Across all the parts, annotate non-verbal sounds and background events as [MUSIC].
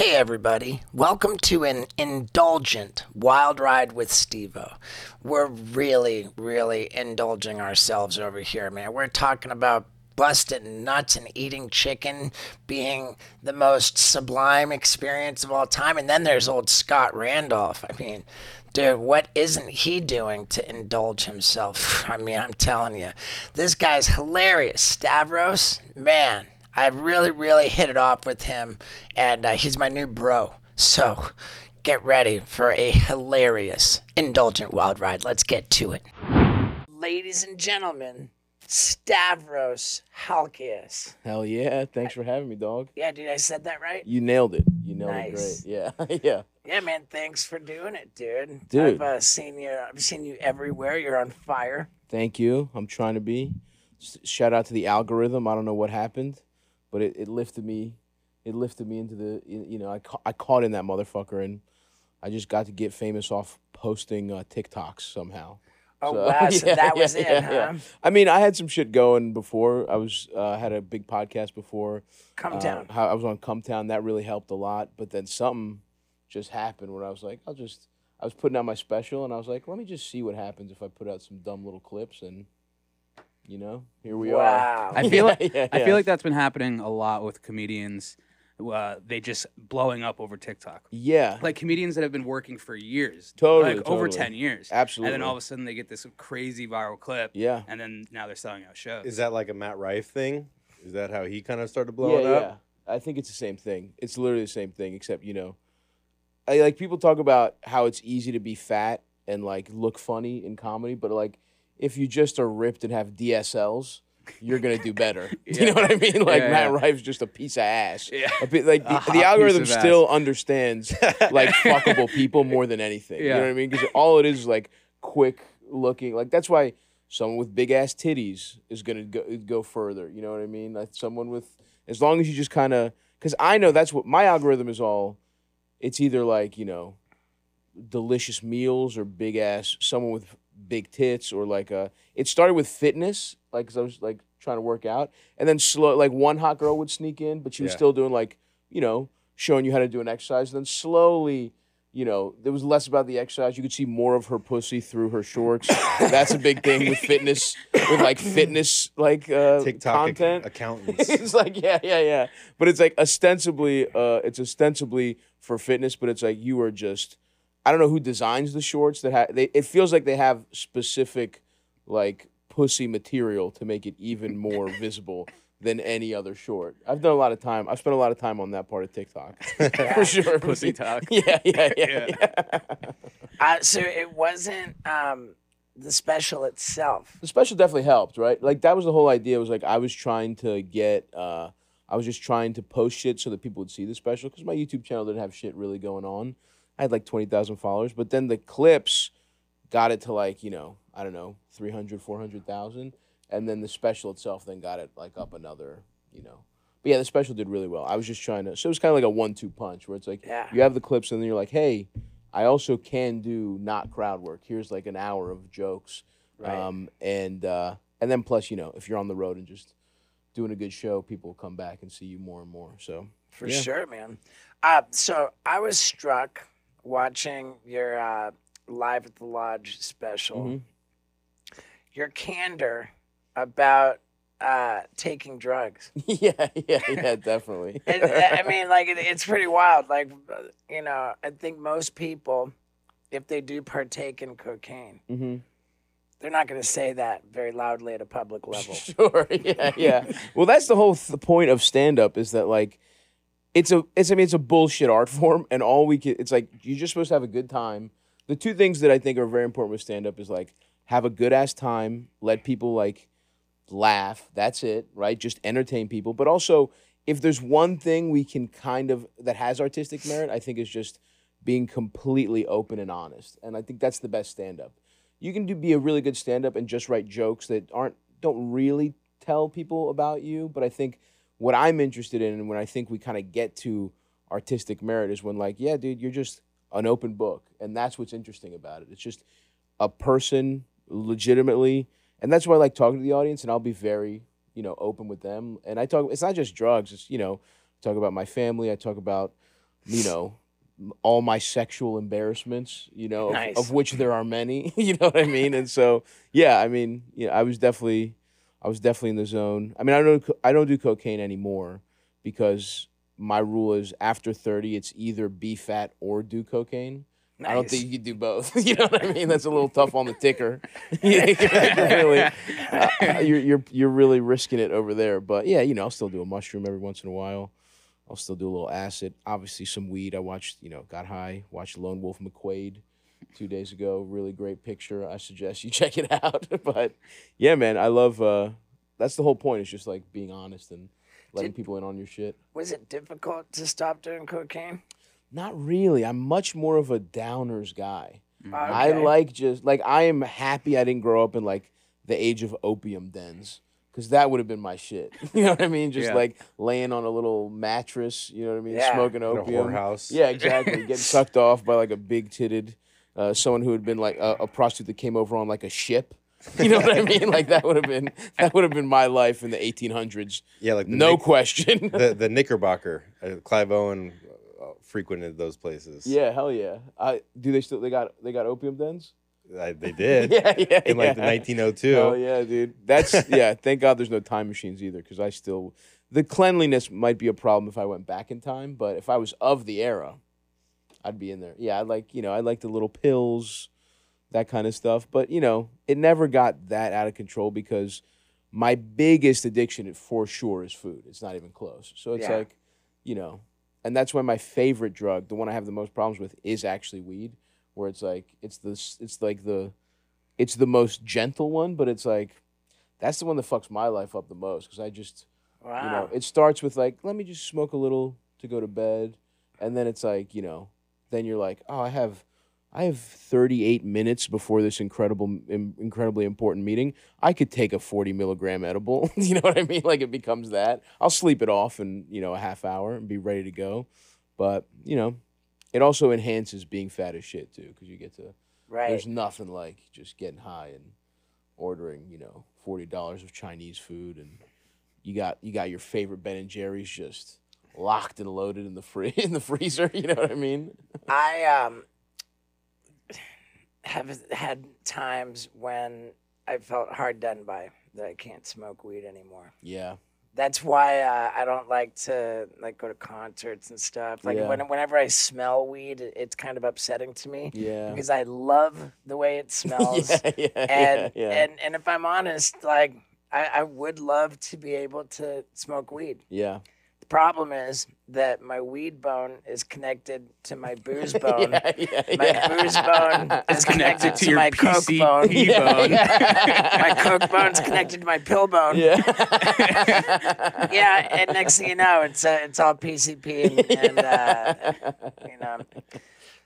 Hey, everybody. Welcome to an indulgent wild ride with Steve-O. We're really, really indulging ourselves over here, man. We're talking about busting nuts and eating chicken being the most sublime experience of all time. And then there's old Scott Randolph. I mean, dude, what isn't he doing to indulge himself? [LAUGHS] I mean, I'm telling you, this guy's hilarious. Stavros, man, I really, really hit it off with him, and uh, he's my new bro. So get ready for a hilarious, indulgent wild ride. Let's get to it. Ladies and gentlemen, Stavros Halkias. Hell yeah! Thanks for having me, dog. Yeah, dude, I said that right? You nailed it. You nailed Nice. it great. Yeah, [LAUGHS] yeah. Yeah, man, thanks for doing it, dude. Dude. I've uh, seen you. I've seen you everywhere. You're on fire. Thank you. I'm trying to be. Shout out to the algorithm. I don't know what happened, but it, it lifted me. It lifted me into the. You know, I ca- I caught in that motherfucker, and I just got to get famous off posting uh, TikToks somehow. Oh So, [LAUGHS] wow, so yeah, that was yeah, it, yeah, huh? yeah. I mean, I had some shit going before. I was uh, had a big podcast before. Come Uh, down. how I was on Cumtown. That really helped a lot. But then something just happened where I was like, I'll just. I was putting out my special, and I was like, let me just see what happens if I put out some dumb little clips, and you know, here we Wow. are. I feel [LAUGHS] Yeah, like yeah, I yeah. feel like that's been happening a lot with comedians. Uh, they just blowing up over TikTok. Yeah, Like comedians that have been working for years, Totally, like over ten years, absolutely. and then all of a sudden they get this crazy viral clip, yeah, and then now they're selling out shows. Is that like a Matt Rife thing? Is that how he kind of started yeah, blowing yeah. up? I think it's the same thing. It's literally the same thing, except you know, I like people talk about how it's easy to be fat and like look funny in comedy, but like if you just are ripped and have DSLs, you're gonna do better. [LAUGHS] [LAUGHS] You know what I mean? Like Yeah, Matt yeah. Rife's just a piece of ass. Yeah. A bit, like the, the algorithm of ass. still understands like [LAUGHS] fuckable people more than anything. You know what I mean? Because all it is is like quick looking. Like that's why someone with big ass titties is gonna go go further. You know what I mean? Like someone with as long as you just kind of because I know that's what my algorithm is all. It's either like you know, delicious meals or big ass someone with big tits or like a. It started with fitness, like 'cause I was like trying to work out, and then slow like one hot girl would sneak in, but she was Yeah. still doing like you know showing you how to do an exercise. And then slowly, you know, there was less about the exercise. You could see more of her pussy through her shorts. That's a big thing with fitness, with like fitness like uh, TikTok ac- content. accountants. [LAUGHS] it's like yeah, yeah, yeah. But it's like ostensibly, uh, it's ostensibly for fitness, but it's like you are just. I don't know who designs the shorts that have. They, it feels like they have specific, like pussy material to make it even more [LAUGHS] visible than any other short. I've done a lot of time. I've spent a lot of time on that part of TikTok [LAUGHS] [LAUGHS] for sure. Pussy talk. Yeah, yeah, yeah. Yeah. yeah. Uh, so it wasn't um, the special itself. the special definitely helped, right? Like that was the whole idea. Was like I was trying to get, uh, I was just trying to post shit so that people would see the special because my YouTube channel didn't have shit really going on. I had like twenty thousand followers, but then the clips got it to like you know I don't know 300, 400,000. and then the special itself then got it like up another you know. But yeah, the special did really well. I was just trying to, so it was kind of like a one-two punch where it's like Yeah. you have the clips and then you're like, hey, I also can do not crowd work. Here's like an hour of jokes. Right. Um, and uh, and then plus, you know, if you're on the road and just doing a good show, people will come back and see you more and more. So For Yeah. sure, man. Uh, so I was struck watching your uh, live at the lodge special. Mhm. Your candor about uh, taking drugs. [LAUGHS] yeah, yeah, yeah, definitely. [LAUGHS] It, I mean, like it, it's pretty wild. Like uh, you know, I think most people, if they do partake in cocaine, hmm they're not going to say that very loudly at a public level. [LAUGHS] Sure. Yeah, yeah. well, that's the whole th- point of stand up is that like it's a it's I mean it's a bullshit art [LAUGHS] form and all we can it's like you're just supposed to have a good time. The two things that I think are very important with stand up is like have a good ass time, let people like laugh, that's it, right? Just entertain people, but also if there's one thing we can kind of that has artistic merit, I think is just being completely open and honest. And I think that's the best stand up. You can do be a really good stand up and just write jokes that aren't don't really tell people about you, but I think what I'm interested in and when I think we kind of get to artistic merit is when like, yeah, dude, you're just an open book. And that's what's interesting about it. It's just a person legitimately and that's why I like talking to the audience and I'll be very, you know, open with them. And I talk it's not just drugs, it's you know, talk about my family, I talk about you know, all my sexual embarrassments, you know, of- Nice. of, which there are many, [LAUGHS] you know what I mean? And so, yeah, I mean, yeah, I was definitely, I was definitely in the zone. I mean, I don't, I don't do cocaine anymore because my rule is after 30, it's either be fat or do cocaine. Nice. I don't think you could do both. [LAUGHS] you know what I mean? That's a little tough on the ticker. [LAUGHS] [LAUGHS] Really, uh, you're you're you're really risking it over there. But yeah, you know, I'll still do a mushroom every once in a while. I'll still do a little acid. Obviously, some weed. I watched, you know, got high. Watched Lone Wolf McQuaid two days ago. Really great picture. I suggest you [LAUGHS] check it out. [LAUGHS] but yeah, man, I love. uh That's the whole point. It's just like being honest and letting Did- people in on your shit. Was it difficult to stop doing cocaine? Not really. I'm much more of a downers guy. Okay. I like just like I am happy I didn't grow up in like the age of opium dens because that would have been my shit. [LAUGHS] You know what I mean? Just Yeah. like laying on a little mattress. You know what I mean? Yeah. Smoking In a opium. whorehouse. Yeah, exactly. Getting sucked off by like a big titted uh, someone who had been like a, a prostitute that came over on like a ship. You know what I mean? Like that would have been that would have been my life in the 1800s. Yeah, like the No Knick- question. the the Knickerbocker. Uh, Clive Owen uh, frequented those places. yeah, hell yeah. I do they still they got they got opium dens? I, they did. [LAUGHS] Yeah, yeah. In like the 1902. Oh yeah, dude. That's yeah. Thank God there's no time machines either, because I still the cleanliness might be a problem if I went back in time, but if I was of the era, I'd be in there. Yeah, I like you know I like the little pills, that kind of stuff. But you know it never got that out of control because my biggest addiction for sure is food. It's not even close. So it's Yeah. like, you know, and that's why my favorite drug, the one I have the most problems with, is actually weed. Where it's like it's the it's like the it's the most gentle one, but it's like that's the one that fucks my life up the most because I just Wow. you know it starts with like let me just smoke a little to go to bed, and then it's like you know then you're like oh I have I have 38 minutes before this incredible im- incredibly important meeting. I could take a 40 milligram edible. [LAUGHS] you know what I mean? Like it becomes that. I'll sleep it off in you know a half hour and be ready to go, but you know. It also enhances being fat as shit too, because you get to right. there's nothing like just getting high and ordering, you know, forty dollars of Chinese food, and you got you got your favorite Ben and Jerry's just locked and loaded in the free [LAUGHS] in the freezer. You know what I mean? I um have had times when I felt hard done by that I can't smoke weed anymore. Yeah, That's why uh, I don't like to like go to concerts and stuff. Like Yeah. when, whenever I smell weed, it- it's kind of upsetting to me yeah, because I love the way it [LAUGHS] smells. yeah, yeah, and yeah, yeah. and and if I'm honest, like I, I would love to be able to smoke weed. yeah. The problem is that my weed bone is connected to my booze [LAUGHS] bone. yeah, yeah, My yeah. booze bone [LAUGHS] is connected to, your my coke PCP bone. bone. [LAUGHS] my coke bone's connected to my pill bone. Yeah. Yeah. and next thing you know, it's uh, it's all PCP and, and uh, you know.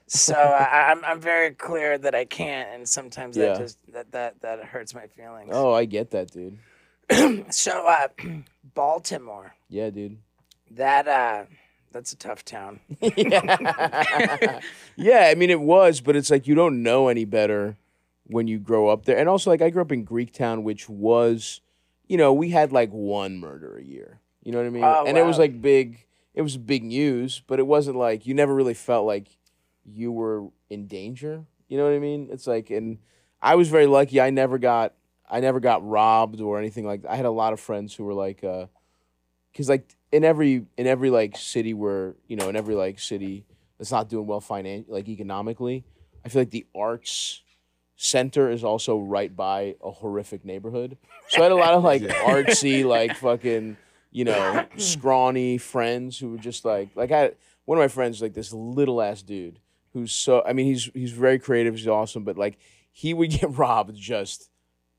So uh, I, I'm I'm very clear that I can't, and sometimes Yeah. that just that that that hurts my feelings. oh, I get that, dude. [CLEARS THROAT] So uh, [CLEARS THROAT] Baltimore, Yeah, dude. That uh, that's a tough town. yeah. [LAUGHS] yeah, I mean it was, but it's like you don't know any better when you grow up there. And also like I grew up in Greektown, which was, you know, we had like one murder a year. You know what I mean? Oh, and it was like big it was big news, but it wasn't like you never really felt like you were in danger. You know what I mean? It's like and I was very lucky. I never got I never got robbed or anything like that. I had a lot of friends who were like uh cuz like in every in every like city where, you know, in every like city that's not doing well finan- like economically, I feel like the arts center is also right by a horrific neighborhood. So I had a lot of like [LAUGHS] artsy like fucking, you know, scrawny friends who were just like like I one of my friends like this little ass dude who's so I mean he's he's very creative, he's awesome, but like he would [LAUGHS] get robbed just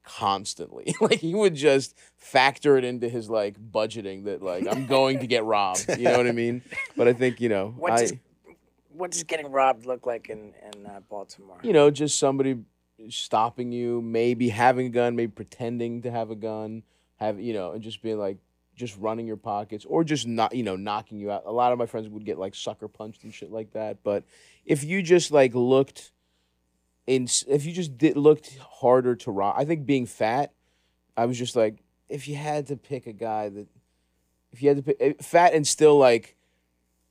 constantly. [LAUGHS] like he would just factor it into his like budgeting that like I'm going to get robbed. You know what I mean? But I think, you know, What I does what does getting robbed look like in in uh, Baltimore? you know, just somebody stopping you, maybe having a gun, maybe pretending to have a gun, have you know, and just being like just running your pockets or just not, you know, knocking you out. A lot of my friends would get like sucker punched and shit like that. But if you just like looked in, if you just did looked harder to rob, I think being fat, I was just like, if you had to pick a guy that, if you had to pick eh, fat and still like,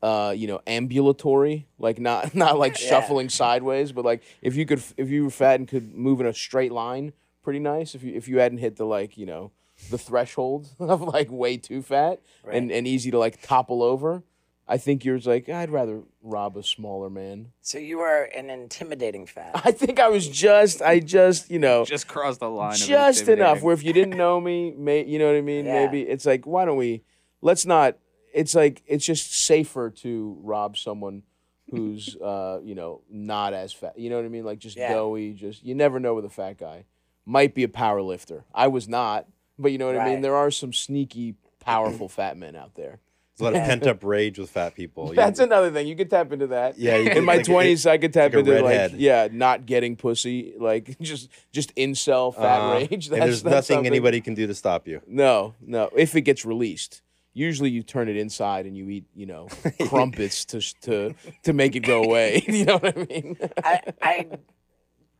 uh, you know, ambulatory, like not [LAUGHS] not like Yeah. shuffling sideways, but like if you could if you were fat and could move in a straight line, pretty nice. If you if you hadn't hit the like you know the threshold [LAUGHS] of like way too fat and and easy to like topple over. I think yours like I'd rather rob a smaller man. So you are an intimidating fat. I think I was just I just you know [LAUGHS] Just crossed the line. of just enough where if you didn't know me, [LAUGHS] may you know what I mean? Yeah. Maybe it's like why don't we let's not it's like it's just safer to rob someone who's [LAUGHS] uh you know not as fat. You know what I mean? Like just Yeah. doughy, just you never know with a fat guy. Might be a power lifter. I was not, but you know what I mean? There are some sneaky powerful fat men out there. There's a lot of pent up rage with fat people. You- That's another thing. You could tap into that. Yeah, you In could- my like, twenties, I could tap like a into like yeah, not getting pussy, like [LAUGHS] just just incel fat uh, rage. [LAUGHS] and That's, there's that's nothing something- anybody can do to stop you. No, no. If it gets released, usually you turn it inside and you eat, you know, [LAUGHS] crumpets to to to make it go away. you know what I mean? I, I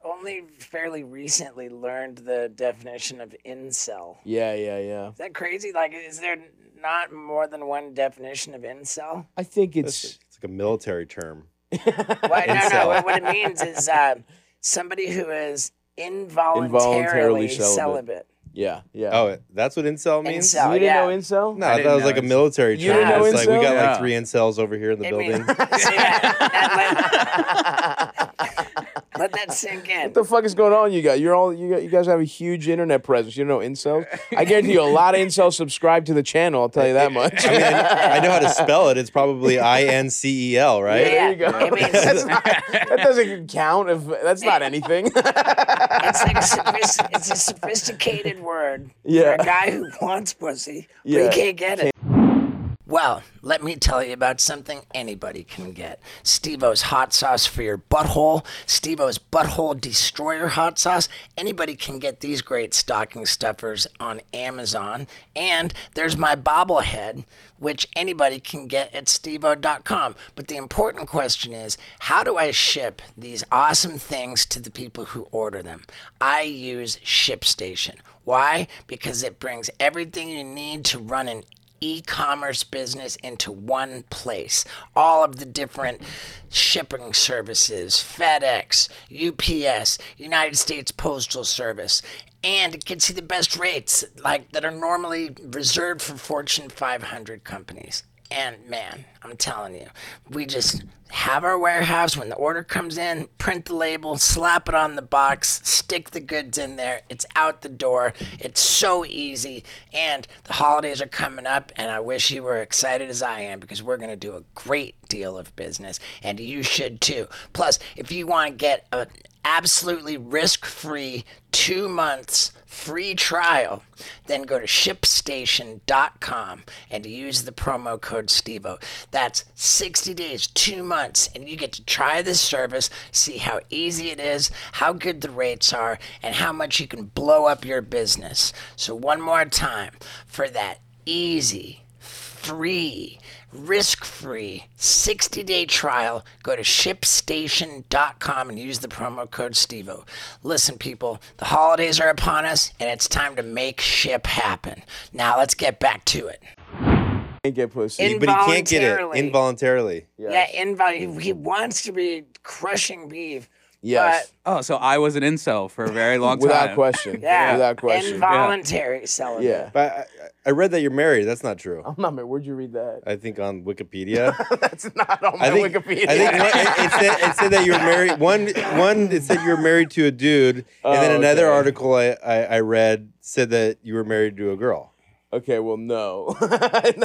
only fairly recently learned the definition of incel. yeah, yeah, yeah. Is that crazy? Like, is there not more than one definition of incel? I think It's, it's it's like a military term. What, no, no. Incel. What, what it means is uh, somebody who is involuntarily, Involuntarily celibate. celibate. yeah, yeah. Oh, that's what incel means? Incel. you didn't yeah. know incel? No, I I, thought it was know like a military term. You didn't know it's like we got Yeah. like three incels over here in the It mean- building. [LAUGHS] See that? [LAUGHS] [LAUGHS] let, [LAUGHS] let that sink in. What the fuck is going on? You got you're all you got, you guys have a huge internet presence. You don't know incels? I guarantee you a lot of incels subscribe to the channel. I'll tell you that much. I mean, I, I know how to spell it. It's probably [LAUGHS] I N C E L, right? Yeah, there you go. It means, That's not- that doesn't count. If that's not anything. it's like a, [LAUGHS] sophis- it's a sophisticated word Yeah. for a guy who wants pussy, but Yeah. he can't get it. Well, let me tell you about something anybody can get. Steve-O's hot sauce for your butthole. Steve-O's butthole destroyer hot sauce. Anybody can get these great stocking stuffers on Amazon. And there's my bobblehead, which anybody can get at steve-o.com. But the important question is, how do I ship these awesome things to the people who order them? I use ShipStation. Why? Because it brings everything you need to run an e-commerce business into one place. All of the different shipping services, FedEx, UPS, United States Postal Service, and it gets you the best rates like that are normally reserved for Fortune 500 companies. And man, I'm telling you, we just have our warehouse when the order comes in, print the label, slap it on the box, stick the goods in there. It's out the door. It's so easy. And the holidays are coming up, and I wish you were excited as I am because we're going to do a great deal of business, and you should too. Plus, if you want to get an absolutely risk free two months free trial, then go to shipstation.com and use the promo code STEVEO. That's 60 days, two months, and you get to try this service, see how easy it is, how good the rates are, and how much you can blow up your business. So, one more time for that easy, free, risk free 60 day trial, go to shipstation.com and use the promo code STEVEO. Listen, people, the holidays are upon us and it's time to make ship happen. Now, let's get back to it. Can't get pussy. But he can't get it Involuntarily. involuntarily. Yeah, invite. He wants to be crushing beef. Yes, Oh, so I was an incel for a very long time. without question. Yeah, without question. Involuntary celibate. Yeah. But I, I read that you're married. That's not true. I'm not man. Where'd you read that? I think on Wikipedia. [LAUGHS] That's not on my I think, Wikipedia. I think one, it, it said, it said that you were married. One, one, it said you were married to a dude, and then Oh, another okay. article I, I, I read said that you were married to a girl. Okay, well, no. [LAUGHS]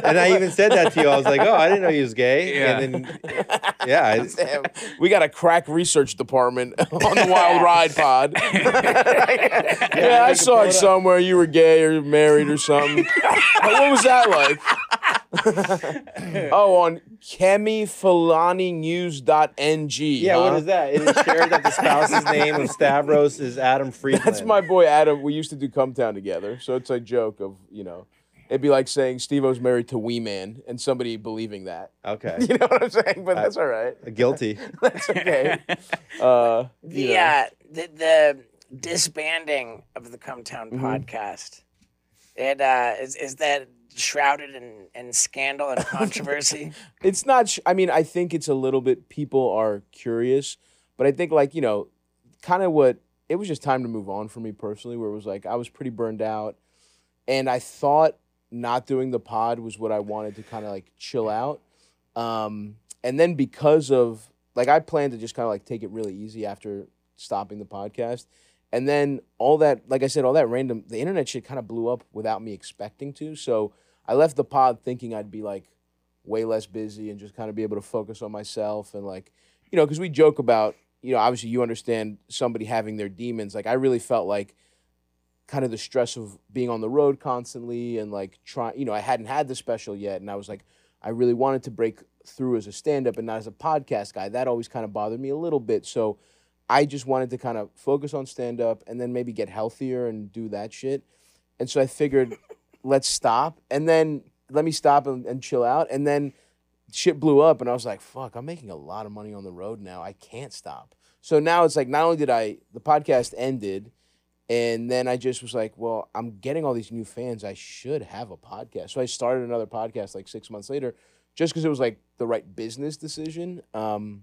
And I [LAUGHS] even said that to you. I was like, oh, I didn't know he was gay. Yeah. And then, [LAUGHS] yeah, I, Damn. We got a crack research department on the Wild Ride Pod. yeah, I saw it somewhere. You were gay or married or something. what was that like? [LAUGHS] oh, on chemifalaninews.ng. yeah. huh? What is that? It is shared that the spouse's [LAUGHS] name of Stavros is Adam Friedland. That's my boy Adam. We used to do Cumtown together, so it's a joke of you know. It'd be like saying Steve O's married to Wee Man and somebody believing that. Okay. [LAUGHS] You know what I'm saying? But that's all right. Guilty. That's okay. Uh, The, uh, the the disbanding of the Cumtown Mm-hmm. podcast. It uh, is is that shrouded in, in scandal and [LAUGHS] controversy? it's not sh- i mean i think it's a little bit people are curious but i think like you know kind of what it was just time to move on for me personally where it was like i was pretty burned out and i thought not doing the pod was what i wanted to kind of like chill out um, and then because of like i planned to just kind of like take it really easy after stopping the podcast and then all that like i said all that random the internet shit kind of blew up without me expecting to. So i left the pod thinking i'd be like way less busy and just kind of be able to focus on myself and like you know because we joke about you know obviously you understand somebody having their demons. Like i really felt like kind of the stress of being on the road constantly and like trying you know i hadn't had the special yet. And i was like i really wanted to break through as a stand-up and not as a podcast guy. That always kind of bothered me a little bit. So i just wanted to kind of focus on stand-up and then maybe get healthier and do that shit. And so i figured [LAUGHS] let's stop. And then let me stop and, and chill out. And then shit blew up and i was like fuck i'm making a lot of money on the road now. I can't stop. So now it's like not only did i the podcast ended and then i just was like well i'm getting all these new fans. I should have a podcast. So i started another podcast like six months later just because it was like the right business decision. Um,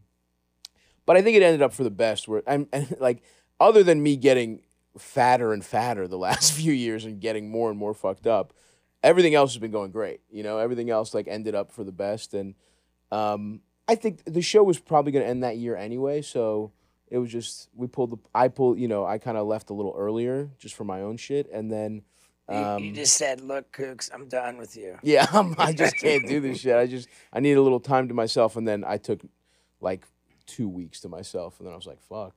but i think it ended up for the best where i'm [LAUGHS] and, like other than me getting fatter and fatter the [LAUGHS] last few years and getting more and more fucked up everything else has been going great. You know, everything else like ended up for the best, and um, I think the show was probably going to end that year anyway. So it was just we pulled the I pulled you know I kind of left a little earlier just for my own shit, and then. You- Um, you just said, "Look, Kooks, I'm done with you." yeah, [LAUGHS] I'm, I just can't do this shit. I just I need a little time to myself, and then I took like two weeks to myself, and then I was like, "Fuck,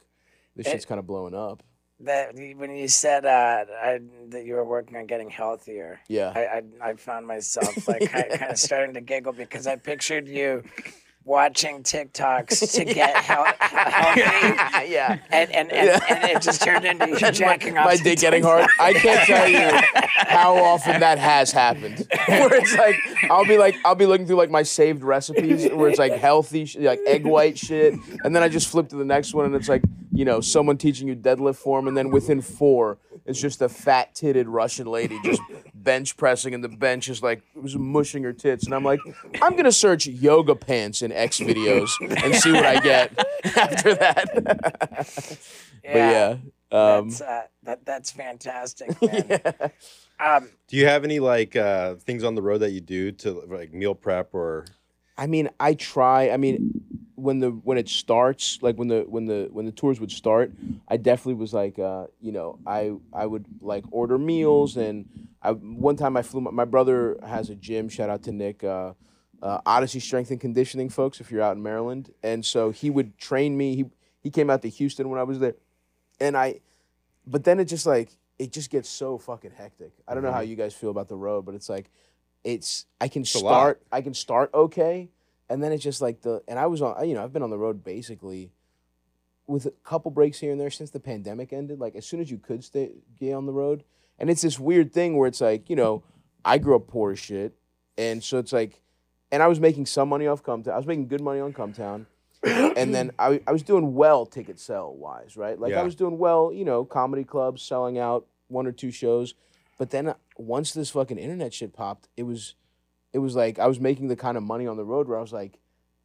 this Eh. shit's kind of blowing up." That when you said uh, I, that you were working on getting healthier, Yeah, I, I, I found myself like [LAUGHS] kind of starting to giggle because I pictured you watching TikToks [LAUGHS] to get hel- healthy, [LAUGHS] yeah. and and, and, Yeah. and it just turned into [LAUGHS] you jacking off. my dick getting hard. I can't tell you how often that has happened. Where it's like I'll be like I'll be looking through like my saved recipes where it's like healthy like egg white shit, and then I just flip to the next one and it's like you know someone teaching you deadlift form, and then within four it's just a fat titted Russian lady just [LAUGHS] bench pressing, and the bench is like was mushing her tits, and I'm like I'm gonna search yoga pants in X videos and see what I get [LAUGHS] after that. [LAUGHS] but yeah. Um, that's, uh, that that's fantastic, man. Um, Do you have any like uh, things on the road that you do to like meal prep or? I mean, I try. I mean, when the when it starts, like when the when the when the tours would start, I definitely was like, uh, you know, I I would like order meals, and I one time I flew. My, my brother has a gym. Shout out to Nick. Uh, uh, Odyssey Strength and Conditioning, folks, if you're out in Maryland, and so he would train me. He he came out to Houston when I was there, and I, but then it just like it just gets so fucking hectic. I don't know how you guys feel about the road, but it's like it's I can lot. start I can start okay, and then it's just like the and I was on you know I've been on the road basically with a couple breaks here and there since the pandemic ended. Like as soon as you could stay get on the road, and it's this weird thing where it's like you know I grew up poor as shit, and so it's like, and I was making some money off Cumtown. I was making good money on Cumtown. and then I, I was doing well ticket sell wise, right? Like I was doing well, you know, comedy clubs, selling out one or two shows. But then once this fucking internet shit popped, it was, it was like I was making the kind of money on the road where I was like,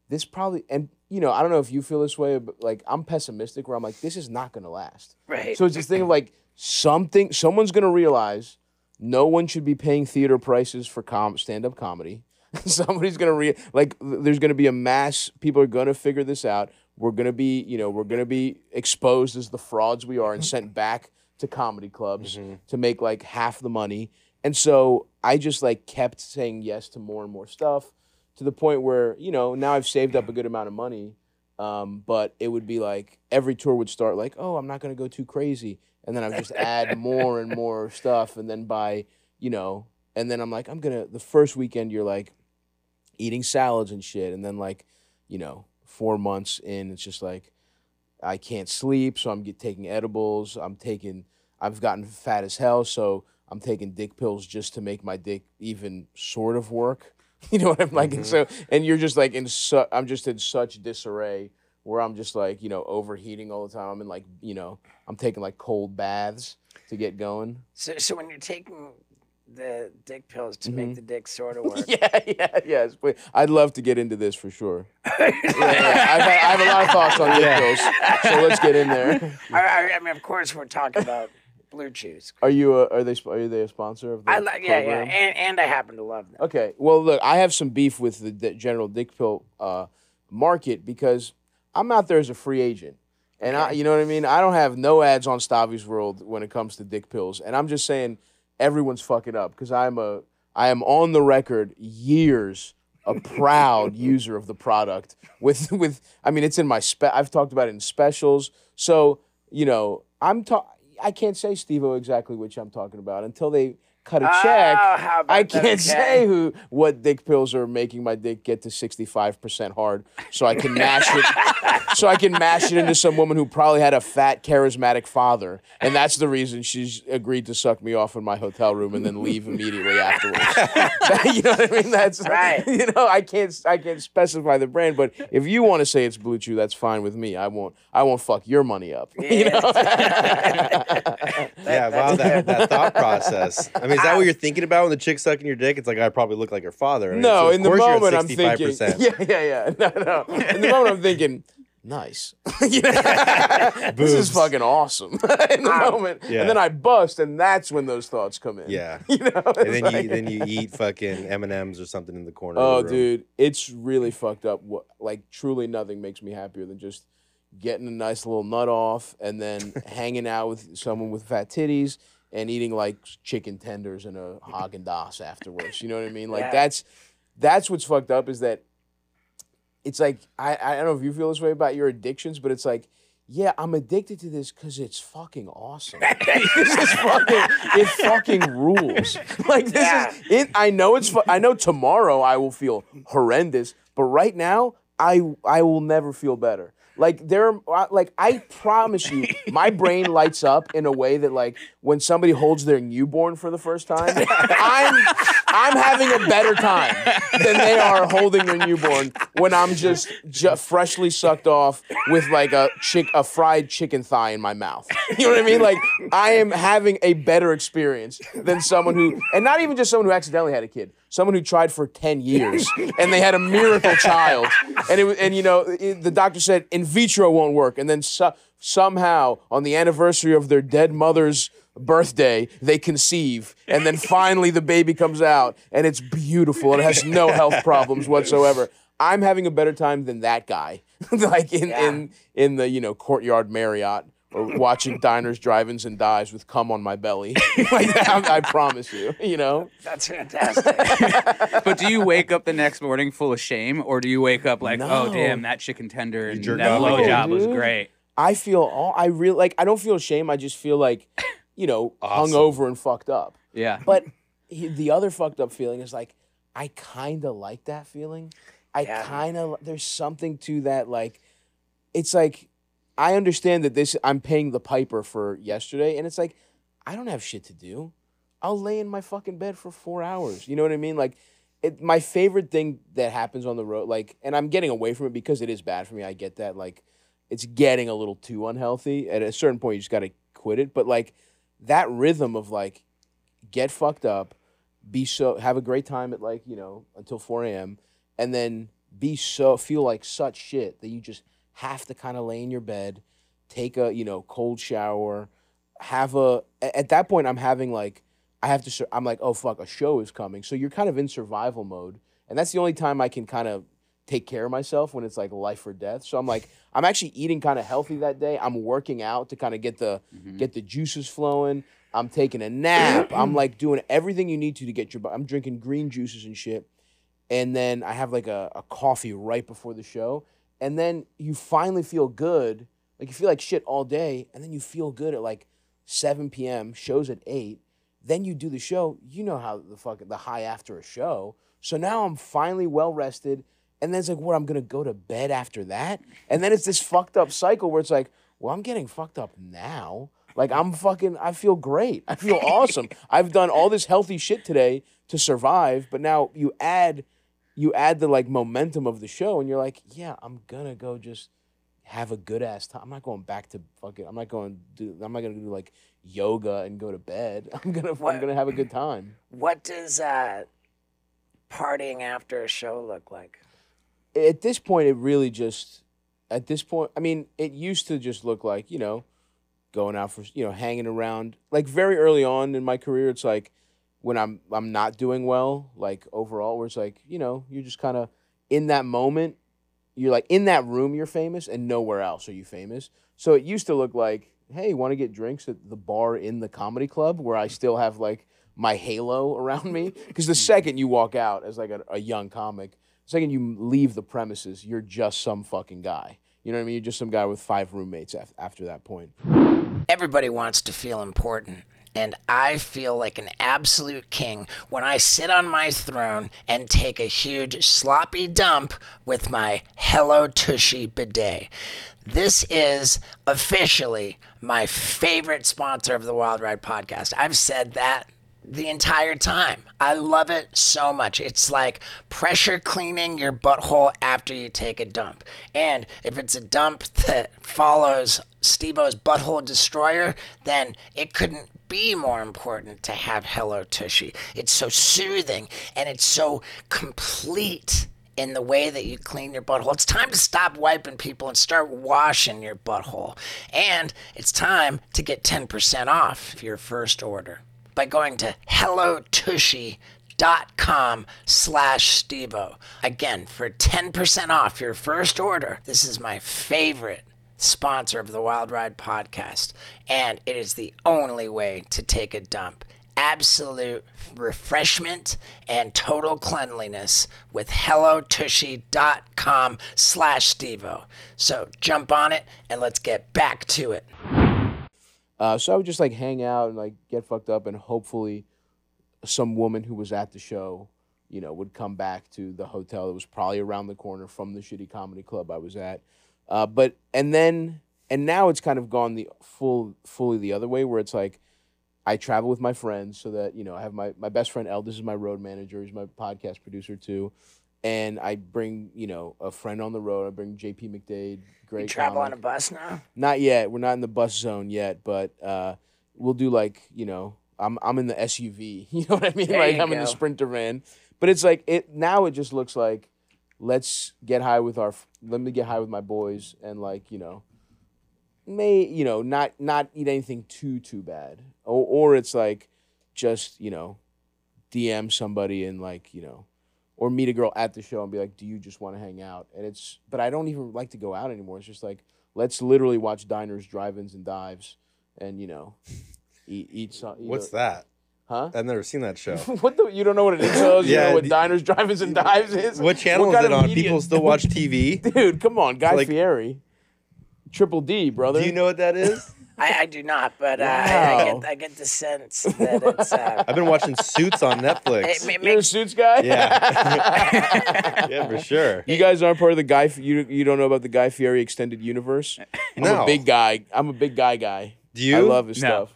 this probably, and you know, I don't know if you feel this way, but like I'm pessimistic where I'm like, this is not gonna last. right. So it's this thing of like something, someone's gonna realize no one should be paying theater prices for com- stand-up comedy. [LAUGHS] Somebody's gonna re like there's gonna be a mass. People are gonna figure this out. We're gonna be, you know, we're gonna be exposed as the frauds we are and mm-hmm. sent back to comedy clubs mm-hmm. to make like half the money. And so I just like kept saying yes to more and more stuff to the point where you know now I've saved up a good amount of money. Um, but it would be like every tour would start like, oh, I'm not gonna go too crazy, and then I would just add more and more stuff, and then by you know, and then I'm like, I'm gonna the first weekend you're like eating salads and shit, and then like, you know, four months in, it's just like I can't sleep, so I'm get, taking edibles. I'm taking, I've gotten fat as hell, so I'm taking dick pills just to make my dick even sort of work. [LAUGHS] You know what I'm like? And mm-hmm. so, and you're just like in su- I'm just in such disarray where I'm just like, you know, overheating all the time. I'm in like, you know, I'm taking like cold baths to get going. So, so when you're taking the dick pills to make mm-hmm. the dick sort of [LAUGHS] work. Yeah, yeah, yes. But I'd love to get into this for sure. [LAUGHS] yeah, yeah. I've, had- I have a lot of thoughts on dick pills, so let's get in there. I, I mean, of course, we're talking about Blue Chews. Are you? A, are they? Are they a sponsor of the I like, yeah, yeah, and, and I happen to love them. Okay. Well, look, I have some beef with the, the general dick pill uh, market because I'm out there as a free agent. And I, you know what I mean? I don't have no ads on Stavvy's World when it comes to dick pills. And I'm just saying everyone's fucking up because I'm a I am on the record years a proud [LAUGHS] user of the product with with I mean it's in my spe- I've talked about it in specials. So, you know, I'm ta- I can't say Steve-O exactly which I'm talking about until they cut a check. Oh, I can't [LAUGHS] Okay. say who what dick pills are making my dick get to 65% hard so I can mash it [LAUGHS] so I can mash it into some woman who probably had a fat charismatic father and that's the reason she's agreed to suck me off in my hotel room and then leave immediately afterwards. [LAUGHS] you know what I mean? That's Right. You know, I can't I can't specify the brand, but if you want to say it's Blue Chew, that's fine with me. I won't I won't fuck your money up. You know? [LAUGHS] Yeah, wow, that, that thought [LAUGHS] process. I mean, is that what you're thinking about when the chick's sucking your dick? It's like I probably look like her father. I mean, No, so in the course you're at moment I'm thinking, [LAUGHS] yeah, yeah, yeah. No, no. In the moment I'm thinking, nice. You know? this is fucking awesome. in the moment, Yeah. and then I bust, and that's when those thoughts come in. Yeah. you know. And then like- you then you eat fucking M and M's or something in the corner. Oh, the dude, it's really fucked up. What like truly nothing makes me happier than just getting a nice little nut off and then [LAUGHS] hanging out with someone with fat titties and eating like chicken tenders and a Haagen Dazs afterwards. You know what I mean? Like Yeah. that's that's what's fucked up is that it's like I I don't know if you feel this way about your addictions, but it's like. Yeah, I'm addicted to this because it's fucking awesome. [LAUGHS] this is fucking it fucking rules. [LAUGHS] Like this Yeah. is it. I know it's. fu- I know tomorrow I will feel horrendous, but right now I I will never feel better. Like there, are- like I promise you, my brain lights up in a way that like when somebody holds their newborn for the first time, I'm I'm having a better time than they are holding their newborn when I'm just ju- freshly sucked off with like a chick a fried chicken thigh in my mouth. You know what I mean? Like I am having a better experience than someone who, and not even just someone who accidentally had a kid, someone who tried for ten years [LAUGHS] and they had a miracle child, and it was- and you know it- the doctor said in vitro won't work, and then so, somehow on the anniversary of their dead mother's birthday they conceive. And then finally the baby comes out and it's beautiful. And it has no health problems whatsoever. I'm having a better time than that guy. [LAUGHS] Like in in in the you know courtyard marriott or [LAUGHS] watching diners drive-ins and dives with cum on my belly [LAUGHS] like that, I, promise you you know That's fantastic. [LAUGHS] But do you wake up the next morning full of shame, or do you wake up like, oh, No. oh damn, that chicken tender and jerk that off blow again. job was Dude. great? i feel all i really like i don't feel shame i just feel like you know Awesome. hungover and fucked up Yeah. But he, the other fucked up feeling is like, I kind of like that feeling. I Yeah. kind of, there's something to that. Like, it's like, I understand that this, I'm paying the piper for yesterday. And it's like, I don't have shit to do. I'll lay in my fucking bed for four hours. You know what I mean? Like, it, my favorite thing that happens on the road, like, and I'm getting away from it because it is bad for me. I get that. Like, it's getting a little too unhealthy. At a certain point, you just got to quit it. But like, that rhythm of like, get fucked up, be so have a great time at like you know until four a.m. and then be so feel like such shit that you just have to kind of lay in your bed, take a you know cold shower, have a at that point I'm having like I have to I'm like oh fuck a show is coming. So you're kind of in survival mode and that's the only time I can kind of take care of myself when it's like life or death. So I'm like I'm actually eating kind of healthy that day. I'm working out to kind of get the mm-hmm. get the juices flowing. I'm taking a nap. I'm like doing everything you need to to get your I'm drinking green juices and shit. And then I have like a, a coffee right before the show, and then you finally feel good. Like you feel like shit all day, and then you feel good at like 7 p.m. Shows at eight. Then you do the show. You know how the fuck the high after a show. So now I'm finally well rested, and then it's like, what? I'm gonna go to bed after that, and then it's this fucked up cycle where it's like, well, I'm getting fucked up now. Like I'm fucking. I feel great. I feel awesome. [LAUGHS] I've done all this healthy shit today to survive, but now you add you add the like momentum of the show and you're like, yeah, I'm gonna go just have a good ass time. I'm not going back to fucking. I'm not going to do. I'm not gonna do like yoga and go to bed. [LAUGHS] I'm gonna. What- I'm gonna have a good time. What does uh, partying after a show look like? At this point, it really just. At this point, I mean, it used to just look like you know, going out for you know, hanging around. Like very early on in my career, it's like when I'm I'm not doing well, like overall, where it's like you know, you're just kind of in that moment. You're like in that room, you're famous, and nowhere else are you famous. So it used to look like, hey, want to get drinks at the bar in the comedy club where I still have like my halo [LAUGHS] around me? Because the second you walk out as like a, a young comic, the second you leave the premises, you're just some fucking guy. You know what I mean? You're just some guy with five roommates af- after that point. Everybody wants to feel important. And I feel like an absolute king when I sit on my throne and take a huge sloppy dump with my Hello Tushy bidet. This is officially my favorite sponsor of the Wild Ride podcast. I've said that the entire time. I love it so much. It's like pressure cleaning your butthole after you take a dump. And if it's a dump that follows Steve-O's butthole destroyer, then it couldn't be more important to have Hello Tushy. It's so soothing and it's so complete in the way that you clean your butthole. It's time to stop wiping people and start washing your butthole. And it's time to get 10% off your first order by going to hellotushy.com slash steveo again for 10% off your first order this is my favorite sponsor of the wild ride podcast and it is the only way to take a dump. Absolute refreshment and total cleanliness with hellotushy.com slash steveo so jump on it and let's get back to it. Uh, so I would just like hang out and like get fucked up, and hopefully, some woman who was at the show, you know, would come back to the hotel that was probably around the corner from the shitty comedy club I was at. Uh, but and then and now it's kind of gone the full fully the other way where it's like I travel with my friends so that you know I have my my best friend Eldis is my road manager. He's my podcast producer too. And I bring, you know, a friend on the road. I bring JP McDade, great you travel comic. on a bus now Not yet. We're not in the bus zone yet, but uh, we'll do like you know. I'm I'm in the SUV. [LAUGHS] You know what I mean? There like I'm in the. Sprinter van. But it's like it now. It just looks like let's get high with our. Let me get high with my boys and like you know, may you know not not eat anything too too bad. Or or it's like just you know, DM somebody and like you know. Or meet a girl at the show and be like, "Do you just want to hang out?" And it's, but I don't even like to go out anymore. It's just like, let's literally watch diners, drive-ins, and dives, and you know, [LAUGHS] eat eat some. eat What's a- that? Huh? I've never seen that show. [LAUGHS] what the? You don't know what it is? incel is? You Yeah, know what d- diners, drive-ins, and [LAUGHS] dives is? What channel kind is it on? media- People still watch [LAUGHS] TV. Dude, come on, Guy like- Fieri, Triple D, brother. Do you know what that is? I, I do not, but uh, I, I get I get the sense that it's. Uh, I've been watching Suits on Netflix. it, it You're a suits guy. Yeah. yeah, for sure. You guys aren't part of the Guy. You you don't know about the Guy Fieri extended universe. I'm No. a big guy. I'm a big guy guy. Do you? I love his No. stuff.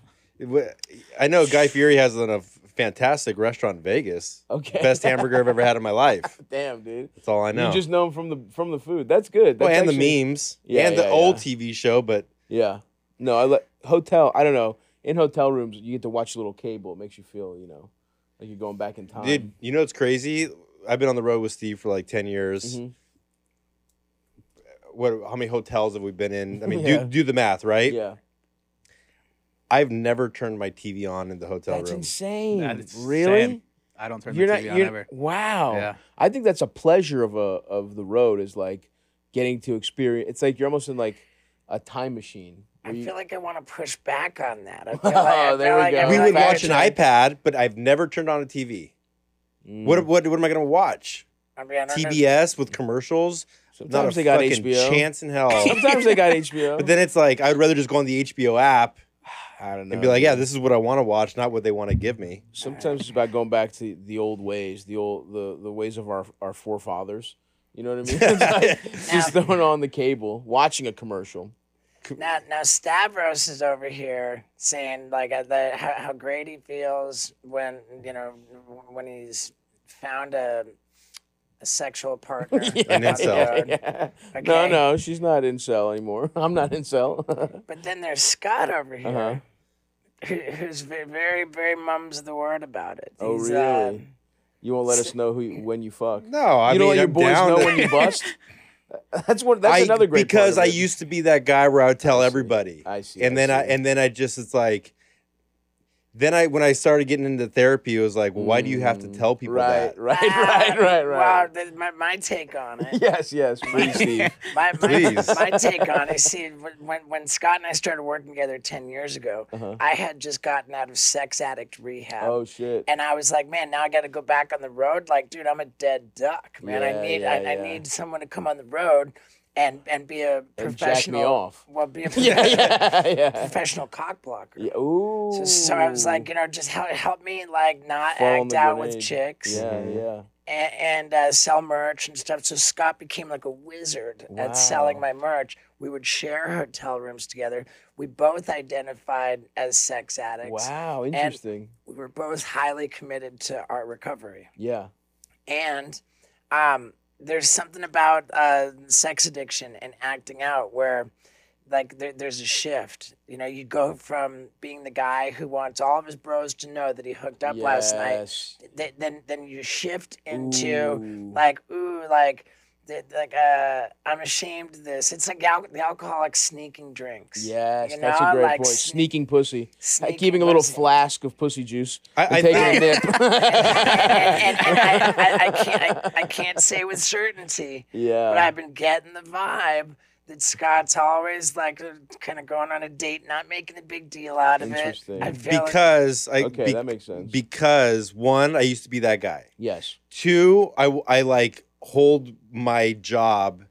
I know Guy Fieri has a fantastic restaurant in Vegas. Okay. Best hamburger I've ever had in my life. [LAUGHS] Damn, dude. That's all I know. You just know him from the from the food. That's good. well, and actually- the memes Yeah, and the yeah, old. TV show, but Yeah. No, I let hotel. I don't know. In hotel rooms, you get to watch a little cable. It makes you feel, you know, like you're going back in time. dude, you know what's crazy? I've been on the road with Steve for like ten years. Mhm. What? How many hotels have we been in? I mean, [LAUGHS] Yeah. do do the math, right? Yeah. I've never turned my TV on in the hotel room. That's room. insane. That is really? same. I don't turn You're the not. TV on ever. wow. Yeah. I think that's a pleasure of a of the road is like getting to experience. It's like you're almost in like a time machine. I you- feel like I want to push back on that. I [LAUGHS] feel like, I Oh, there feel we like go. We like, would I- watch an iPad, but I've never turned on a TV. Mm. What, what what am I going to watch? I mean, I don't know. TBS with commercials? Sometimes Not a they got HBO. chance in hell. Sometimes they got [LAUGHS] HBO. but then it's like I'd rather just go on the HBO app I don't know. and be like, yeah, this is what I want to watch, not what they want to give me. Sometimes it's about going back to the old ways, the old the, the ways of our our forefathers. You know what I mean? [LAUGHS] It's like [LAUGHS] just throwing on the cable, watching a commercial. Now, now Stavros is over here saying like uh, the, how, how great he feels when you know when he's found a a sexual [LAUGHS] partner. Yeah, on the incel. road. yeah. No, Okay. no, she's not incel anymore. [LAUGHS] I'm not incel. [LAUGHS] But then there's Scott over here, Uh-huh. who, who's ve- very, very mums the word about it. oh, He's, really? uh, you won't let us know who you, when you fuck. No, I you mean don't let your I'm boys down know to- when you bust. That's one. That's I, another great part because of I it. used to be that guy where I would tell I everybody. I see, And I then I see. and then I just it's like then I when I started getting into therapy, it was like, well, why do you have to tell people Mm, right, that? right, ah, [LAUGHS] right, right, Wow, right. th- my, my take on it. [LAUGHS] Yes, yes, please, [LAUGHS] Steve. My, my, Please. my take on it. See, when- when, when Scott and I started working together 10 years ago, Uh-huh. I had just gotten out of sex addict rehab. Oh shit. And I was like, man, now I got to go back on the road. Like, dude, I'm a dead duck, man. Yeah, I need, yeah, I, I need someone to come on the road and and be a And jack me professional. off. Well, be a [LAUGHS] Yeah, yeah, [LAUGHS] yeah. professional cock blocker. yeah. Ooh. So, so I was like, you know, just help, help me like not Fall act the out with chicks Yeah, yeah. and, and uh, sell merch and stuff. So Scott became like a wizard at selling my merch. We would share hotel rooms together. We both identified as sex addicts. Wow, interesting. We were both highly committed to our recovery. yeah. And um, there's something about uh, sex addiction and acting out where like there, there's a shift. You know, you go from being the guy who wants all of his bros to know that he hooked up last night th- then then you shift into Ooh. like ooh like th- like uh I'm ashamed of this. It's like al- the alcoholic sneaking drinks. Yes, you that's a great like point. sne- Sneaking pussy. Uh, sneaking keeping a little flask of pussy juice. I- and I taking think- a nip. [LAUGHS] and, and, and I, I, I can't I, I can't say with certainty, yeah. but I've been getting the vibe that Scott's always like kind of going on a date, not making a big deal out of it. Interesting. I feel like- Because I okay, be- that makes sense. because one, I used to be that guy. yes. Two, I I like hold my job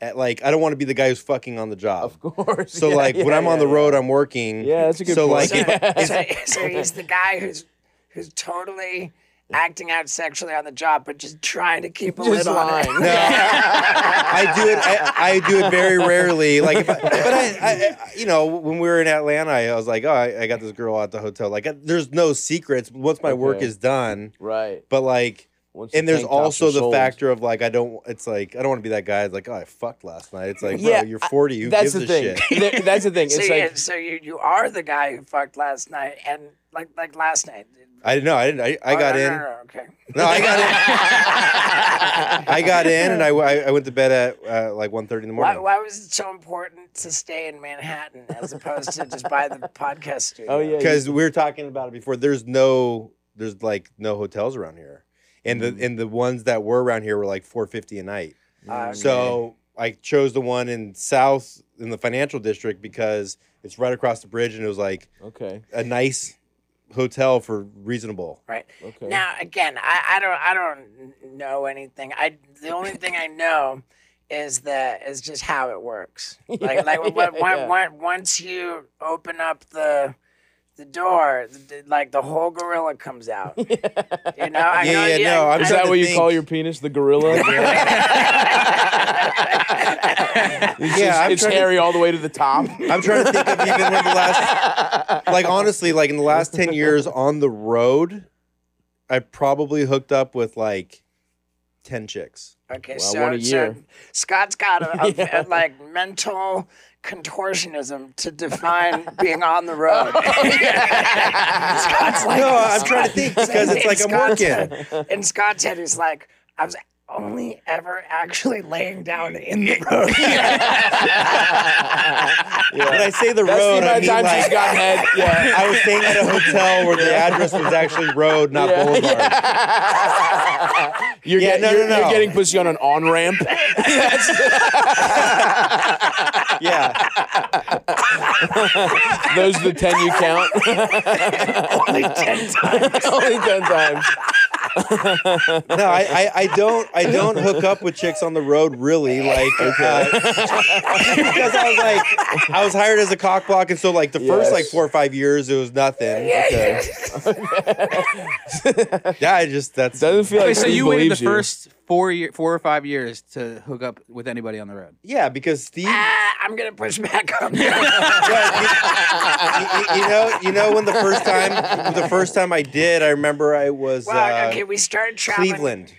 at like I don't want to be the guy who's fucking on the job. Of course. So [LAUGHS] Yeah, like when I'm on the road, yeah. I'm working. Yeah, that's a good so point. like if, so, so he's the guy who's who's totally acting out sexually on the job, but just trying to keep a Just lid on it. No, I do it. I, I do it very rarely. Like, if I, but I, I, I- you know, when we were in Atlanta, I was like, oh, I, I got this girl at the hotel. Like, I, there's no secrets. Once my work is done, Right. but like, Once the and there's also the sold. factor of like, I don't. It's like I don't want to be that guy. It's like, oh, I fucked last night. It's like, Yeah, bro, you're 40. Who That's gives the a thing. shit? That's the thing. [LAUGHS] It's you, like so you, you are the guy who fucked last night, and like like last night. I didn't know. I didn't. I, I Oh, got no, in. No, no, okay. No, I got in. [LAUGHS] I got in, and I, I, I went to bed at uh, like 1.30 in the Why, morning. why was it so important to stay in Manhattan as opposed to just buy the podcast studio? Oh, yeah. because we were talking about it before. There's no, there's like no hotels around here, and Mm. the and the ones that were around here were like four fifty a night. Uh, So I chose the one in South in the financial district because it's right across the bridge, and it was like okay. a nice hotel for reasonable. right. Okay. Now again, I, I don't I don't know anything. I the only thing I know is that is just how it works. [LAUGHS] Like Yeah, like when- yeah, when- yeah. when- once you open up the the door, the, like the whole gorilla comes out. [LAUGHS] You know, I Yeah, know, yeah, no, I'm Is that to what you call your penis, the gorilla? [LAUGHS] [LAUGHS] It's, Yeah, just- it's trying to- hairy all the way to the top. I'm trying to think of even when the last, like honestly, like in the last ten years on the road, I probably hooked up with like ten chicks. Okay, Wow, so, one a so. Scott's got a, a- Yeah. a, like mental contortionism to define being on the road. [LAUGHS] Oh, [LAUGHS] Scott's like, No, I'm trying to think because it's in like I'm Scott's working. head- In Scott's head, he's like, I was only ever actually laying down in the road. [LAUGHS] When I say the That's road, amount I mean times she's like got head. Yeah. I was staying at a hotel where the address was actually road, not Yeah, boulevard. You're, Yeah, get- no, you're, no, you're getting pussy on an on ramp. [LAUGHS] Yeah, Those are the 10 you count. [LAUGHS] only 10 times. Only 10 times. No, I, I, I don't I don't hook up with chicks on the road really like uh, [LAUGHS] because I was like I was hired as a cock block and so like the first like four or five years it was nothing. Okay. [LAUGHS] yeah, I just that's Doesn't feel like Wait, so you waited the believes you. first four year, four or five years to hook up with anybody on the road? yeah because Steve. Ah, I'm going to push back on that. [LAUGHS] you, you- you know, you know when the first time, the first time I did, I remember I was Well, uh, okay, we started traveling. Cleveland.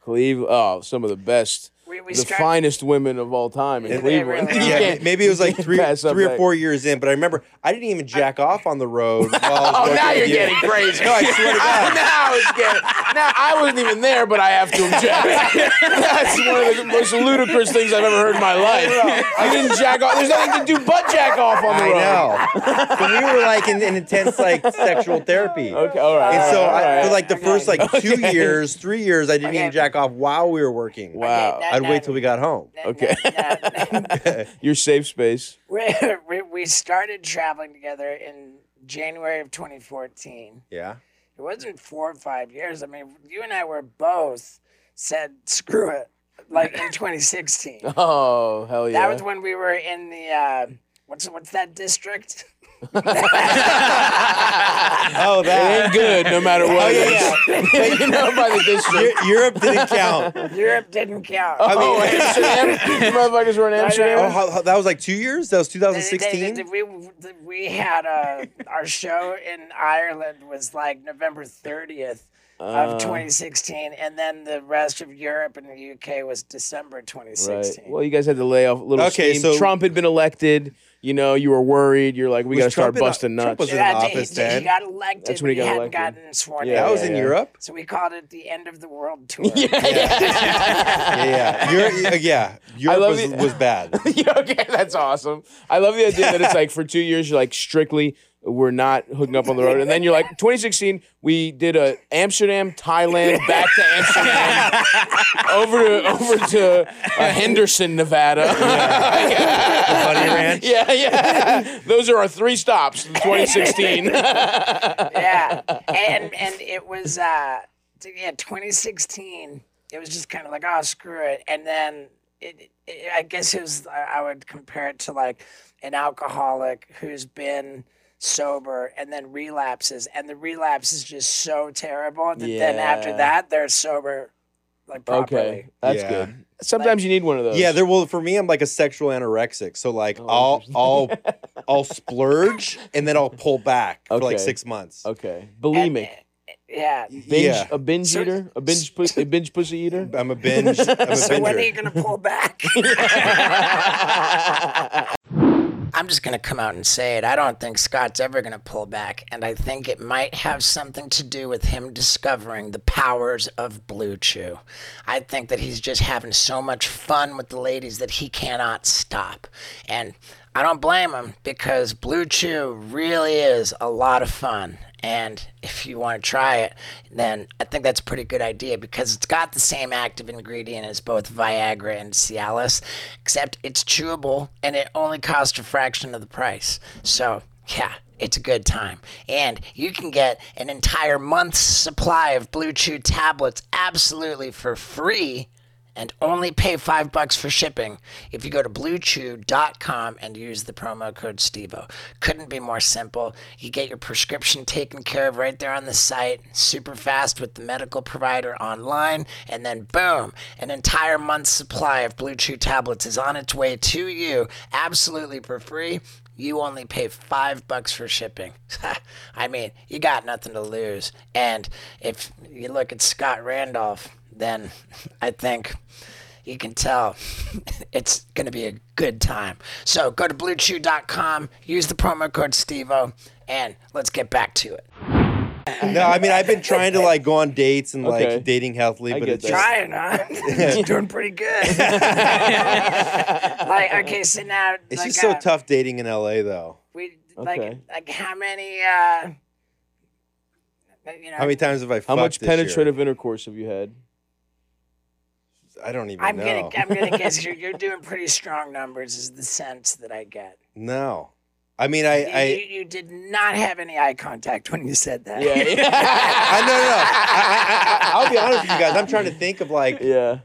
Cleveland. Oh, some of the best, We, we the start- finest women of all time in Cleveland. really You. Yeah, maybe it was like three, three or four years in, but I remember I didn't even jack off on the road. [LAUGHS] While I was Oh, now you're you. getting crazy. No, I swear to [LAUGHS] God. now it's getting. Now I wasn't even there, but I have to object. [LAUGHS] That's one of the most ludicrous things I've ever heard in my life. I didn't jack off. There's nothing to do but jack off on the I road. know. but we were like in, in intense like sexual therapy. Okay, all right. And so all I, right. for like the first like two Okay. years, three years, I didn't Okay. even jack off while we were working. Wow. I'd wait till we got home. [LAUGHS] Okay. Your safe space. we, we, we started traveling together in January of 2014. Yeah. It wasn't four or five years. I mean, you and I were both said screw it, like in 2016. [LAUGHS] Oh hell yeah! That was when we were in the uh, what's what's that district? Oh, it that. ain't good no matter what. Oh, it yeah, is. you know by the district. Europe didn't count. Europe didn't count. Oh, [LAUGHS] Amsterdam. You motherfuckers were in Amsterdam. Oh, how, how- that was like two years? That was They- they- they- 2016? we we had uh, our show in Ireland was like November 30th of Uh, 2016, and then the rest of Europe and the UK was December 2016. Right. 2016. Well, you guys had to lay off a little Okay, steam. so- Trump had been elected. You know, you were worried. You're like, we got to start in- busting Trump nuts. was in Yeah, he- office he, then? he got elected, That's but when he he, got hadn't elected. gotten sworn Yeah, in. that was yeah, in yeah. Europe? So we called it the end of the world [LAUGHS] tour. yeah, yeah. [LAUGHS] Yeah, yeah. Europe, yeah. Europe love was, it. was bad. [LAUGHS] Yeah, okay, that's awesome. I love the idea that it's like for two years you're like strictly we're not hooking up on the road, and then you're like 2016 we did a Amsterdam, Thailand, back to Amsterdam, [LAUGHS] over to over to uh, Henderson, Nevada. Bunny Ranch. [LAUGHS] yeah, yeah. Those are our three stops. in 2016. [LAUGHS] yeah, and and it was uh, yeah, 2016. It was just kind of like, oh, screw it, and then it, it, I guess it was. I I would compare it to like an alcoholic who's been sober and then relapses, and the relapse is just so terrible that then after that they're sober, like properly. okay, that's Yeah. good. Sometimes you need one of those. Yeah, there. Well, for me, I'm like a sexual anorexic. So like, oh, I'll I'll [LAUGHS] I'll splurge and then I'll pull back for like six months. okay. And- Bulimic. yeah. Binge, Yeah, a binge So- eater, a binge, pu- a binge pussy eater. I'm a binge. I'm a [LAUGHS] So when are you gonna pull back? [LAUGHS] I'm just going to come out and say it. I don't think Scott's ever going to pull back. And I think it might have something to do with him discovering the powers of Blue Chew. I think that he's just having so much fun with the ladies that he cannot stop. And I don't blame him because Blue Chew really is a lot of fun. And if you want to try it, then I think that's a pretty good idea because it's got the same active ingredient as both Viagra and Cialis, except it's chewable and it only costs a fraction of the price. So, yeah, it's a good time. And you can get an entire month's supply of Blue Chew tablets absolutely for free and only pay five bucks for shipping if you go to bluechew.com and use the promo code STEVEO. Couldn't be more simple. You get your prescription taken care of right there on the site, super fast with the medical provider online, and then boom, an entire month's supply of Blue Chew tablets is on its way to you absolutely for free. You only pay five bucks for shipping. [LAUGHS] I mean, you got nothing to lose. And if you look at Scott Randolph, then I think you can tell it's going to be a good time. So go to bluechew.com, use the promo code STEVEO, and let's get back to it. No, I mean I've been trying to like go on dates and Okay. like dating healthily, I but get it's that. just Trying, huh? [LAUGHS] It's doing pretty good. [LAUGHS] like, okay, so now. it's like, just so uh, tough dating in LA though. We, like, Okay. like, how many, uh, you know, How many times have I? How fucked much this year? penetrative intercourse have you had? I don't even I'm know. gonna, I'm gonna guess [LAUGHS] you're, you're doing pretty strong numbers. Is the sense that I get. No, I mean I You- I. you, you did not have any eye contact when you said that. Yeah, [LAUGHS] I no no no. I, I, I, I'll be honest with you guys. I'm trying to think of like yeah.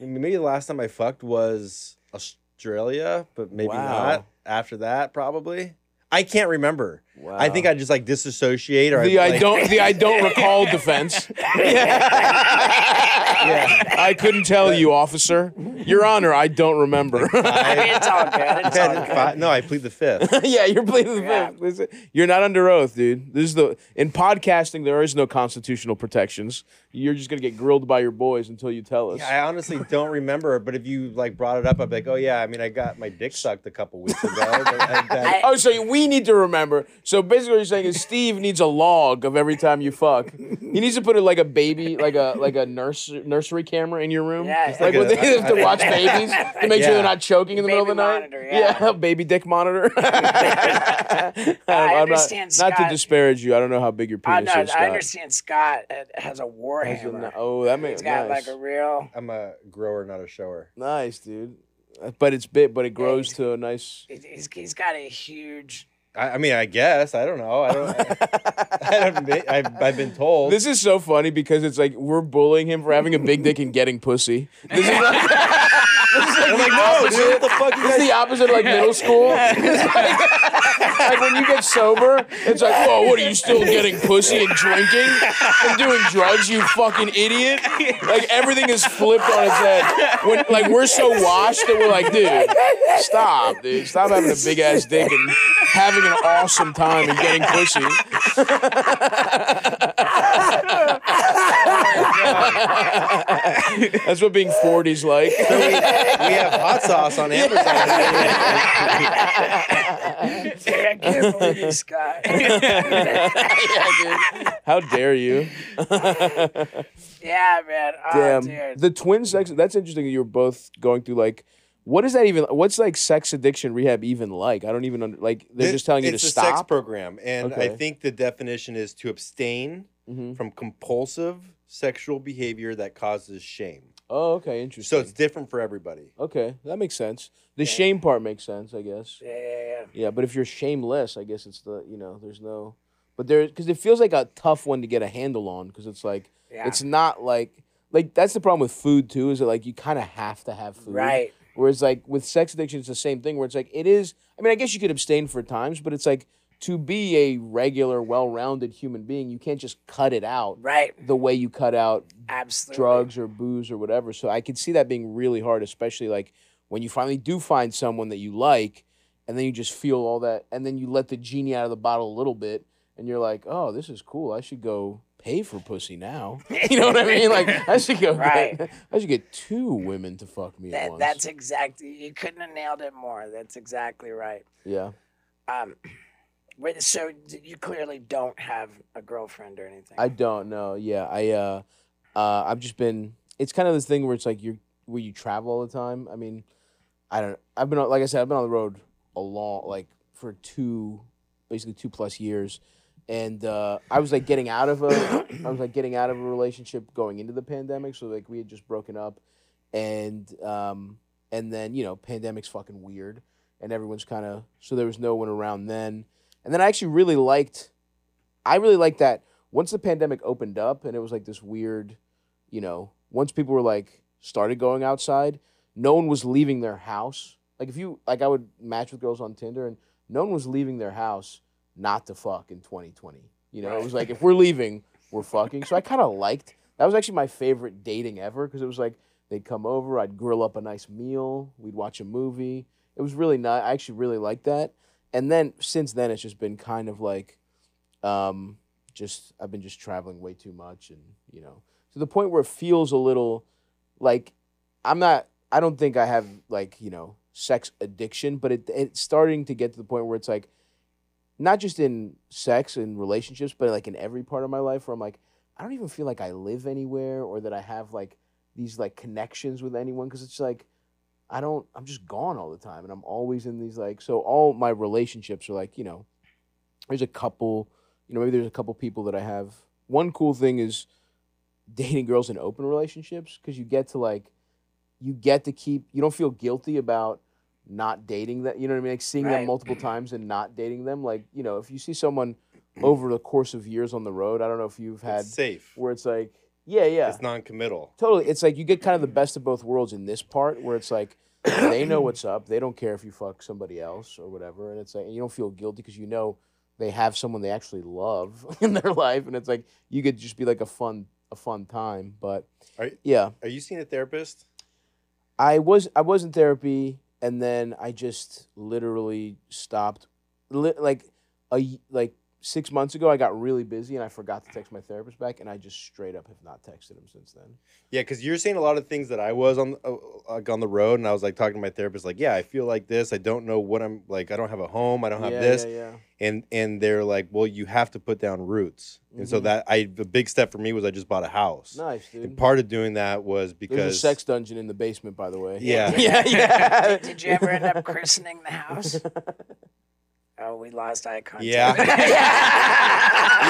maybe the last time I fucked was Australia, but maybe Wow. not. After that, probably I can't remember. I think I just like disassociate or the I, I like, don't the I don't [LAUGHS] recall defense. yeah, I couldn't tell you, officer. Your Honor, I don't remember. I mean, it's all good. It's all good. Fi- no, I plead the fifth. [LAUGHS] yeah, you're pleading the Yeah. fifth. Listen, You're not under oath, dude. This is the in podcasting. There is no constitutional protections. You're just gonna get grilled by your boys until you tell us. I honestly don't remember, but if you like brought it up, I'd be like, oh yeah, I mean, I got my dick sucked a couple weeks ago. but I- that- [LAUGHS] Oh, so we need to remember. So basically, what you're saying is Steve needs a log of every time you fuck. He needs to put it like a baby, like a like a nurse nursery camera in your room. Yeah, like, like when a- they have to watch [LAUGHS] babies to make sure they're not choking in the middle of the Baby night. monitor, yeah. [LAUGHS] baby dick monitor. [LAUGHS] I I not, understand, not to Scott. disparage you. I don't know how big your I penis know. is. Scott. I understand. Scott uh, has a war Has a- hammer. Oh, that makes He's got nice. like a real. I'm a grower, not a shower. nice, dude. But it's bit, but it grows to a nice. He's, he's- he's got a huge. I, I mean, I guess I don't know. I don't. I, haven't been, I've, I've been told. This is so funny because it's like we're bullying him for having a big dick and getting pussy. This is like, this [LAUGHS] is like I'm the like, no, opposite. dude, what the fuck you This is the opposite of like middle school. [LAUGHS] It's like, like when you get sober, it's like, whoa, what are you still getting pussy and drinking and doing drugs, you fucking idiot? Like everything is flipped on its head. When like we're so washed that we're like, dude, stop, dude, stop having a big ass dick and having an awesome time and getting pussy. That's what being 40's like. [LAUGHS] we, we have hot sauce on Amazon. [LAUGHS] I can't believe you, Scott. [LAUGHS] yeah, dude. How dare you? yeah, man. Oh, Damn. dude. The twin sex. That's interesting. that You're both going through like. What is that even? What's like sex addiction rehab even like? I don't even under, like. They're It- just telling you to stop. it's a sex program, and I think the definition is to abstain Mhm. from compulsive sexual behavior that causes shame. Oh, okay, interesting. So it's different for everybody. okay. That makes sense. The shame part makes sense, I guess. Yeah, yeah, yeah. Yeah, but if you're shameless, I guess it's the you know there's no, but there because it feels like a tough one to get a handle on because it's like Yeah. it's not like like that's the problem with food too is that like you kind of have to have food Right. Whereas like with sex addiction, it's the same thing where it's like it is. I mean, I guess you could abstain for times, but it's like to be a regular, well-rounded human being, you can't just cut it out Right. the way you cut out Absolutely. drugs or booze or whatever. So I can see that being really hard, especially like when you finally do find someone that you like, and then you just feel all that, and then you let the genie out of the bottle a little bit, and you're like, oh, this is cool. I should go pay for pussy now. [LAUGHS] you know what I mean? Like I should go. Right. Get, I should get two women to fuck me at That, that's exactly. You couldn't have nailed it more. That's exactly right. yeah. Um, wait, so you clearly don't have a girlfriend or anything. I don't know. Yeah, I uh, uh, I've just been. It's kind of this thing where it's like you're where you travel all the time. I mean, I don't. I've been like I said, I've been on the road a long, like for two, basically two plus years, and uh, I was like getting out of a, I was like getting out of a relationship going into the pandemic. So like we had just broken up, and um, and then you know, pandemic's fucking weird, and everyone's kind of so there was no one around then, and then I actually really liked, I really liked that once the pandemic opened up and it was like this weird, you know, once people were like started going outside, no one was leaving their house. Like if you like I would match with girls on Tinder and no one was leaving their house not to fuck in 2020. You know, it was like if we're leaving, we're fucking. So I kind of liked that was actually my favorite dating ever because it was like they'd come over, I'd grill up a nice meal, we'd watch a movie. It was really nice. I actually really liked that. And then since then, it's just been kind of like, um, just I've been just traveling way too much, and you know, to the point where it feels a little like I'm not. I don't think I have like you know sex addiction, but it it's starting to get to the point where it's like not just in sex and relationships, but like in every part of my life where I'm like I don't even feel like I live anywhere or that I have like these like connections with anyone because it's like I don't I'm just gone all the time and I'm always in these like so all my relationships are like you know there's a couple you know maybe there's a couple people that I have one cool thing is dating girls in open relationships because you get to like you get to keep you don't feel guilty about not dating them you know what I mean like seeing them multiple times and not dating them like you know if you see someone over the course of years on the road I don't know if you've had It's safe. where it's like yeah yeah It's non-committal. Totally. It's like you get kind of the best of both worlds in this part where it's like they know [CLEARS THROAT] what's up. They don't care if you fuck somebody else or whatever. And it's like and you don't feel guilty because you know they have someone they actually love [LAUGHS] in their life, and it's like you could just be like a fun a fun time. But Are, yeah, are you seeing a therapist? I was I was in therapy, and then I just literally stopped. Li- like a like six months ago, I got really busy, and I forgot to text my therapist back, and I just straight up have not texted him since then. Yeah, because you're saying a lot of things that I was on uh, like on the road, and I was like talking to my therapist, like, yeah, I feel like this. I don't know what I'm like. I don't have a home. I don't have yeah, this. Yeah, yeah. and and they're like, well, you have to put down roots. And so Mhm. that I the big step for me was I just bought a house. Nice, dude. And part of doing that was because There's a sex dungeon in the basement, by the way. Yeah. [LAUGHS] yeah, yeah. Did, did you ever end up christening the house? [LAUGHS] Oh, we lost eye contact. [LAUGHS] Yeah. yeah,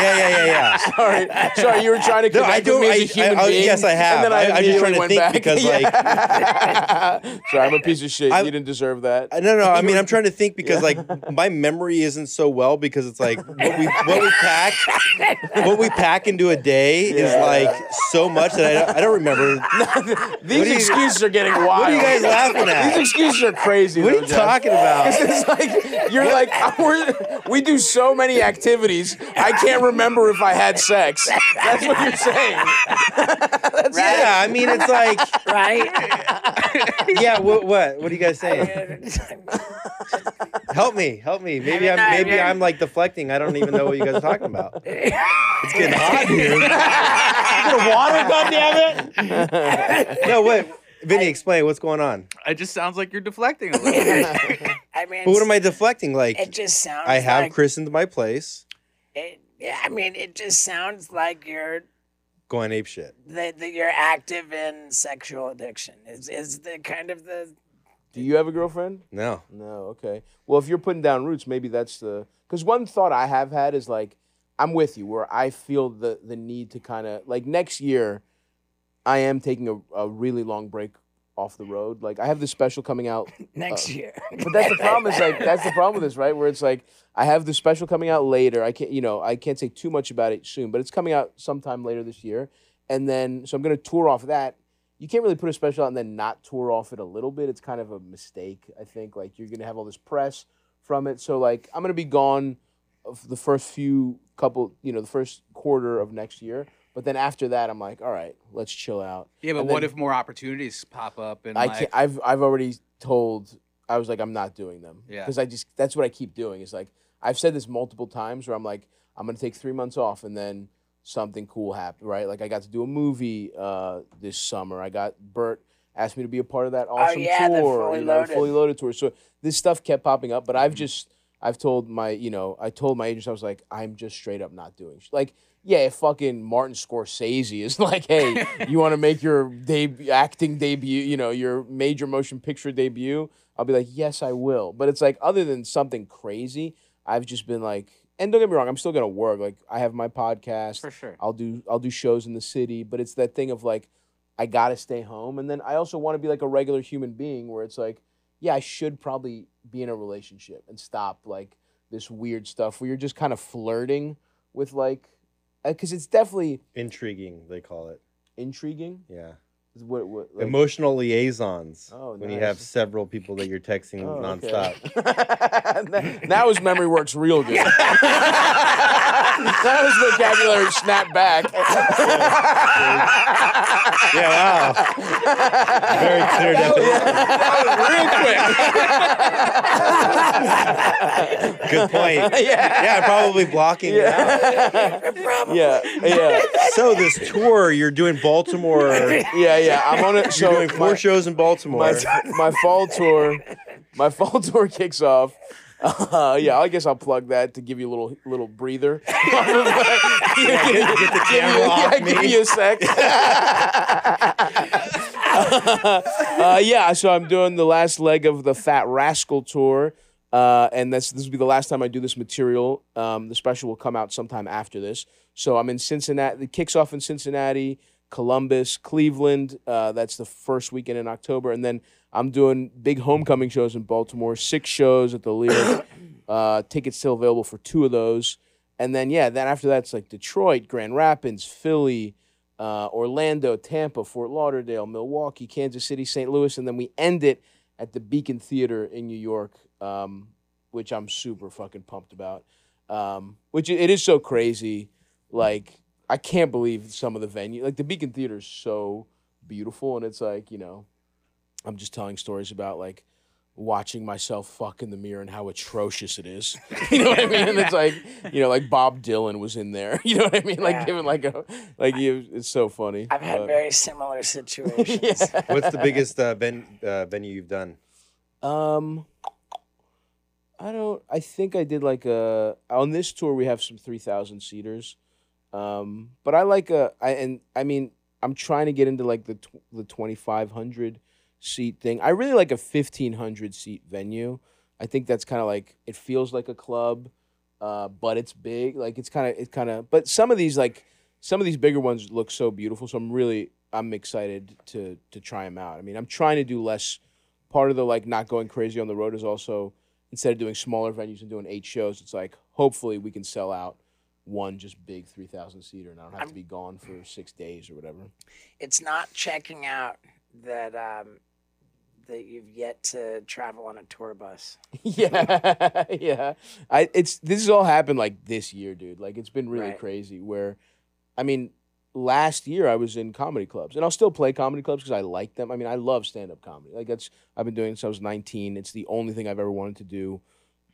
yeah, yeah, yeah. sorry, sorry, you were trying to No, connect I don't- me as I- a human I- I- being. yes, I have. And then I, I- I'm just trying to went think back. because, [LAUGHS] Yeah. sorry, I'm a piece of shit. I- you didn't deserve that. I- No, no. I mean, I'm trying to think [LAUGHS] because like my memory isn't so well because it's like what we what we pack what we pack into a day is like so much that I don't, I don't remember. These What are you- excuses are getting wild. What are you guys laughing at? These excuses are crazy. What are you Jeff. talking about? it's like you're like we're, we do so many activities. I can't remember if I had sex. That's what you're saying. Yeah, I mean, it's like Right? yeah. What what what are you guys saying? [LAUGHS] Help me, help me. Maybe I mean, I'm maybe I'm like deflecting. I don't even know what you guys are talking about. [LAUGHS] It's getting hot here. [LAUGHS] water, goddammit! no, wait. Vinny, explain what's going on. It just sounds like you're deflecting a little [LAUGHS] bit. I mean, But what am I deflecting? Like, It just sounds. I have like, christened my place. It, yeah, I mean, it just sounds like you're Going ape shit. that, that you're active in sexual addiction. Is is the kind of the Do you have a girlfriend? No. No. Okay. Well, if you're putting down roots, maybe that's the. Because one thought I have had is like, I'm with you, where I feel the the need to kind of like next year, I am taking a, a really long break off the road. Like I have this special coming out [LAUGHS] next um, year. But that's the problem. Is like that's the [LAUGHS] problem with this, right? Where it's like I have the special coming out later. I can't, you know, I can't say too much about it soon, but it's coming out sometime later this year. And then, so I'm gonna tour off that. You can't really put a special out and then not tour off it a little bit. It's kind of a mistake, I think. Like you're gonna have all this press from it. So like I'm gonna be gone of the first few couple, you know, the first quarter of next year. But then after that, I'm like, all right, let's chill out. Yeah, but And what then- if more opportunities pop up and I like, can't. I've I've already told. I was like, I'm not doing them. Yeah. Because I just that's what I keep doing. Is like I've said this multiple times where I'm like, I'm gonna take three months off and then something cool happened. Right. Like I got to do a movie uh, this summer. I got Bert asked me to be a part of that awesome Oh, yeah, the tour. Fully you know, Loaded. fully loaded tour. So this stuff kept popping up, but I've just I've told my you know I told my agents I was like I'm just straight up not doing sh-. like yeah if fucking Martin Scorsese is [LAUGHS] like hey you want to make your debut acting debut you know your major motion picture debut? I'll be like yes I will. But it's like other than something crazy I've just been like and don't get me wrong I'm still gonna work. Like I have my podcast. For sure. I'll do I'll do shows in the city, but it's that thing of like I gotta stay home, and then I also want to be like a regular human being where it's like, yeah, I should probably be in a relationship and stop like this weird stuff where you're just kind of flirting with like, Uh, because it's definitely Intriguing, they call it. intriguing. Yeah. What, what, like, Emotional liaisons. Oh, when you have several people that you're texting [LAUGHS] oh, okay. nonstop. [LAUGHS] now his memory works real good. now his [LAUGHS] vocabulary snapped back. Yeah, wow. Very clear definition. real quick. Good point. yeah. Yeah, probably blocking it out. Yeah, yeah, So this tour, you're doing Baltimore. yeah, yeah. I'm on it. [LAUGHS] So doing four my, shows in Baltimore. my my fall tour, my fall [LAUGHS] tour kicks off. Uh, yeah, I guess I'll plug that to give you a little little breather. [LAUGHS] get, get the camera off yeah, me. give you a sec. uh, yeah, so I'm doing the last leg of the Fat Rascal tour, uh, and this this will be the last time I do this material. Um, the special will come out sometime after this. So I'm in Cincinnati. It kicks off in Cincinnati, Columbus, Cleveland. Uh, that's the first weekend in October, and then I'm doing big homecoming shows in Baltimore. Six shows at the Lear. [COUGHS] uh, tickets still available for two of those. And then yeah, then after that it's like Detroit, Grand Rapids, Philly, uh, Orlando, Tampa, Fort Lauderdale, Milwaukee, Kansas City, St. Louis, and then we end it at the Beacon Theater in New York, um, which I'm super fucking pumped about. um, which it is so crazy. Like I can't believe some of the venue, like the Beacon Theater is so beautiful, and it's like you know, I'm just telling stories about like watching myself fuck in the mirror and how atrocious it is. [LAUGHS] You know what I mean? And it's like, you know, like Bob Dylan was in there. [LAUGHS] You know what I mean? Like Yeah. giving like a like you it's so funny. I've had but- very similar situations. [LAUGHS] yeah. What's the biggest uh, ven- uh, venue you've done? Um I don't I think I did like a on this tour we have some 3000 seaters. Um but I like a I and I mean I'm trying to get into like the tw- the 2500 seat thing. I really like a 1500 seat venue. I think that's kind of like it feels like a club uh but it's big. Like it's kind of it kind of but some of these like some of these bigger ones look so beautiful so I'm really I'm excited to to try them out. I mean, I'm trying to do less part of the like not going crazy on the road is also instead of doing smaller venues and doing eight shows, it's like hopefully we can sell out one just big three thousand seater and I don't have to be gone for six days or whatever. it's not checking out that um, that you've yet to travel on a tour bus. [LAUGHS] yeah, [LAUGHS] yeah. I it's this has all happened like this year, dude. Like it's been really Right. crazy. Where, I mean, last year I was in comedy clubs, and I'll still play comedy clubs because I like them. I mean, I love stand up comedy. Like that's I've been doing it since I was nineteen. It's the only thing I've ever wanted to do.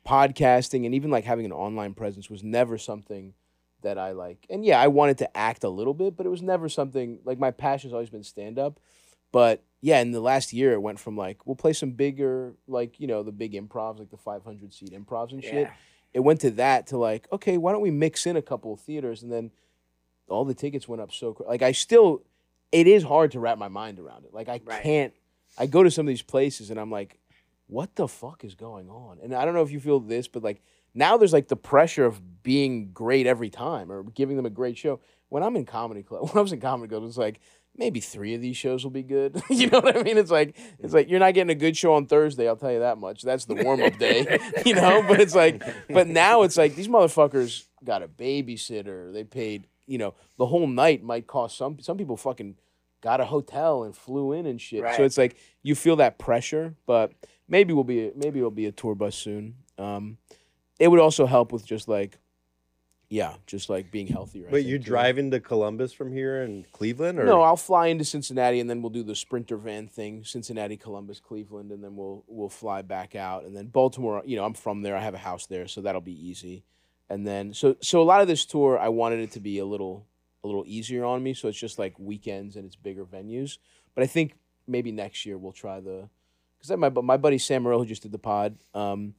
Podcasting and even like having an online presence was never something that I like. And yeah, I wanted to act a little bit, but it was never something like my passion's always been stand up. But yeah, in the last year, it went from like we'll play some bigger, like you know, the big improvs, like the 500 seat improvs and shit. Yeah. It went to that to like, okay, why don't we mix in a couple of theaters, and then all the tickets went up so quick. Like I still, it is hard to wrap my mind around it. Like I Right. can't. I go to some of these places and I'm like, what the fuck is going on? And I don't know if you feel this, but like now there's like the pressure of being great every time or giving them a great show. When I'm in comedy club, [LAUGHS] when I was in comedy club, it's like maybe three of these shows will be good. [LAUGHS] you know what I mean? It's like it's like you're not getting a good show on Thursday. I'll tell you that much. That's the warm up day. [LAUGHS] you know, but it's like, but now it's like these motherfuckers got a babysitter. They paid. You know, the whole night might cost some. Some people fucking got a hotel and flew in and shit. Right. So it's like you feel that pressure, but maybe we'll be maybe it'll be a tour bus soon. Um, it would also help with just like, yeah, just like being healthier. I But you're driving into Columbus from here and Cleveland, or No, I'll fly into Cincinnati and then we'll do the sprinter van thing, Cincinnati, Columbus, Cleveland, and then we'll we'll fly back out. And then Baltimore, you know, I'm from there. I have a house there, so that'll be easy. And then so so a lot of this tour I wanted it to be a little a little easier on me. So it's just like weekends and it's bigger venues. But I think maybe next year we'll try the because my my buddy Sam Morril who just did the pod, um,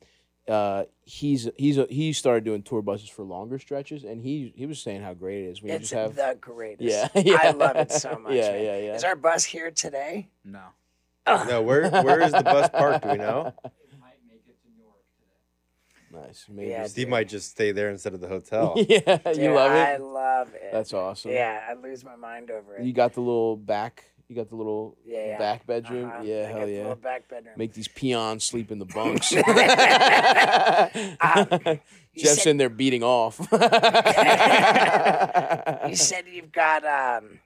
uh, he's he's a, he started doing tour buses for longer stretches, and he he was saying how great it is when you It's just have the greatest. yeah, [LAUGHS] I love it so [LAUGHS] much. Yeah, man. yeah, yeah. Is our bus here today? No. no, where where is the bus parked? Do we know? [LAUGHS] Nice. Maybe. Yeah, Steve might just stay there instead of the [LAUGHS] hotel. yeah, Dude, you love it? I it. love it. That's awesome. Yeah, I lose my mind over it. You got the little back. You got the little yeah, yeah. back bedroom. Uh-huh. Yeah, I hell got the yeah. little back bedroom. Make these peons sleep in the bunks. [LAUGHS] Um, [LAUGHS] you Jeff's said- in there beating off. you said you've got um,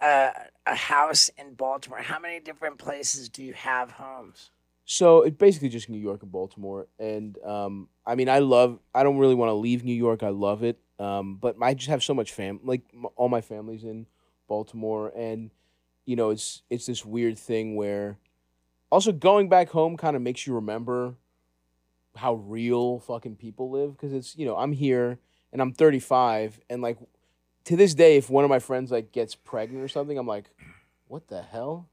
a, a house in Baltimore. How many different places do you have homes? So it's basically just New York and Baltimore, and um, I mean, I love. I don't really want to leave New York. I love it, um, but I just have so much fam. Like m- all my family's in Baltimore, and you know, it's it's this weird thing where, also going back home kind of makes you remember how real fucking people live because it's you know I'm here and I'm 35 and like to this day if one of my friends like gets pregnant or something I'm like, what the hell?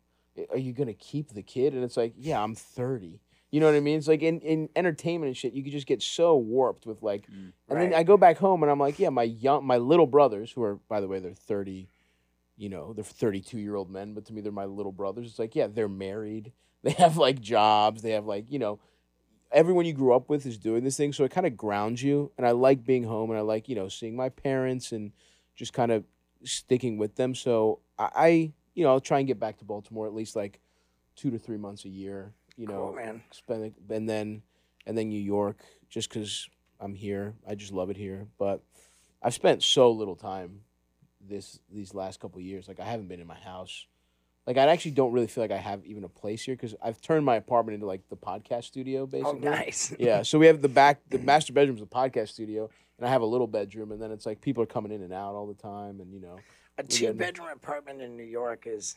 Are you gonna keep the kid? And it's like, yeah, I'm 30. You know what I mean? It's like in, in entertainment and shit, you could just get so warped with like, mm, and then I go back home and I'm like, yeah, my young, my little brothers who are, by the way, they're 30, you know, they're 32 year old men, but to me they're my little brothers. It's like, yeah, they're married, [LAUGHS] they have like jobs, they have like, you know, everyone you grew up with is doing this thing, so it kind of grounds you. And I like being home, and I like you know seeing my parents and just kind of sticking with them. So I, I you know, I'll try and get back to Baltimore at least like two to three months a year. You know, Cool, man. spend it, and then and then New York, just because I'm here. I just love it here. But I've spent so little time this these last couple of years. Like I haven't been in my house. Like I actually don't really feel like I have even a place here because I've turned my apartment into like the podcast studio basically. Oh, basically. nice. [LAUGHS] Yeah, so we have the back, the master bedroom's the podcast studio, and I have a little bedroom, and then it's like people are coming in and out all the time, and you know, A two bedroom apartment in New York is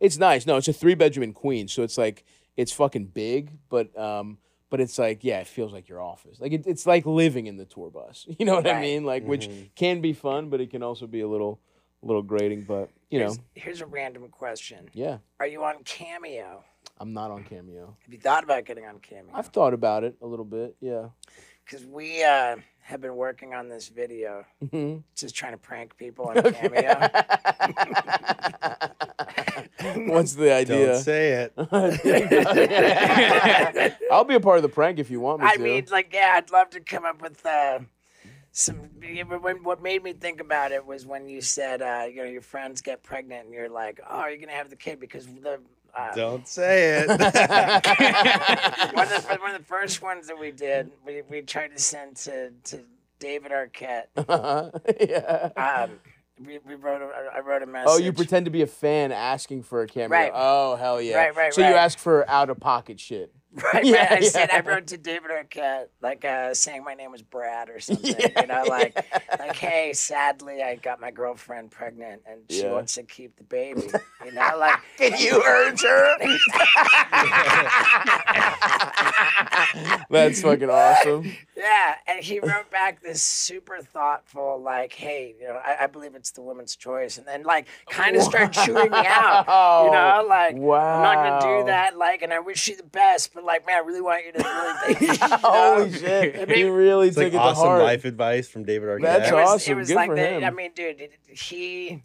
it's nice. No, it's a three bedroom in Queens, so it's like it's fucking big, but um, but it's like yeah, it feels like your office. Like it, it's like living in the tour bus. [LAUGHS] You know what I Right. mean? Like which can be fun, but it can also be a little a little grating. But you know, here's, here's a random question. yeah, Are you on Cameo? I'm not on Cameo. Have you thought about getting on Cameo? I've thought about it a little bit. Yeah. Because we uh, have been working on this video, Mhm. just trying to prank people on Cameo. [LAUGHS] [LAUGHS] What's the idea? Don't say it. [LAUGHS] I'll be a part of the prank if you want me I to. I mean, like, yeah, I'd love to come up with uh, some. What made me think about it was when you said, uh, you know, your friends get pregnant, and you're like, oh, are you gonna have the kid because the. Uh, Don't say it. [LAUGHS] one, of the, one of the first ones that we did, we, we tried to send to, to David Arquette. [LAUGHS] yeah. Um, we, we wrote a, I wrote a message. Oh, you pretend to be a fan asking for a camera. Right. Oh, hell yeah. Right, right, So you ask for out of pocket shit. [LAUGHS] Right, Yeah, right. I said I yeah. wrote to David Arquette, like uh, saying my name was Brad or [LAUGHS] something. You know, like like hey, sadly I got my girlfriend pregnant and she Yeah. wants to keep the baby. [LAUGHS] You know, like Can you urge her? That's fucking awesome. yeah. And he wrote back this super thoughtful, like, hey, you know, I, I believe it's the woman's choice, and then like kind of start chewing me out. You know, like I'm not gonna do that. Like, and I wish you the best, but like, man, I really want you to really think. you know? Holy shit. He really It's took like it to awesome heart. life advice from David Arquette. That's it was, awesome. It was Good like for that. him. I mean, dude, it, he and,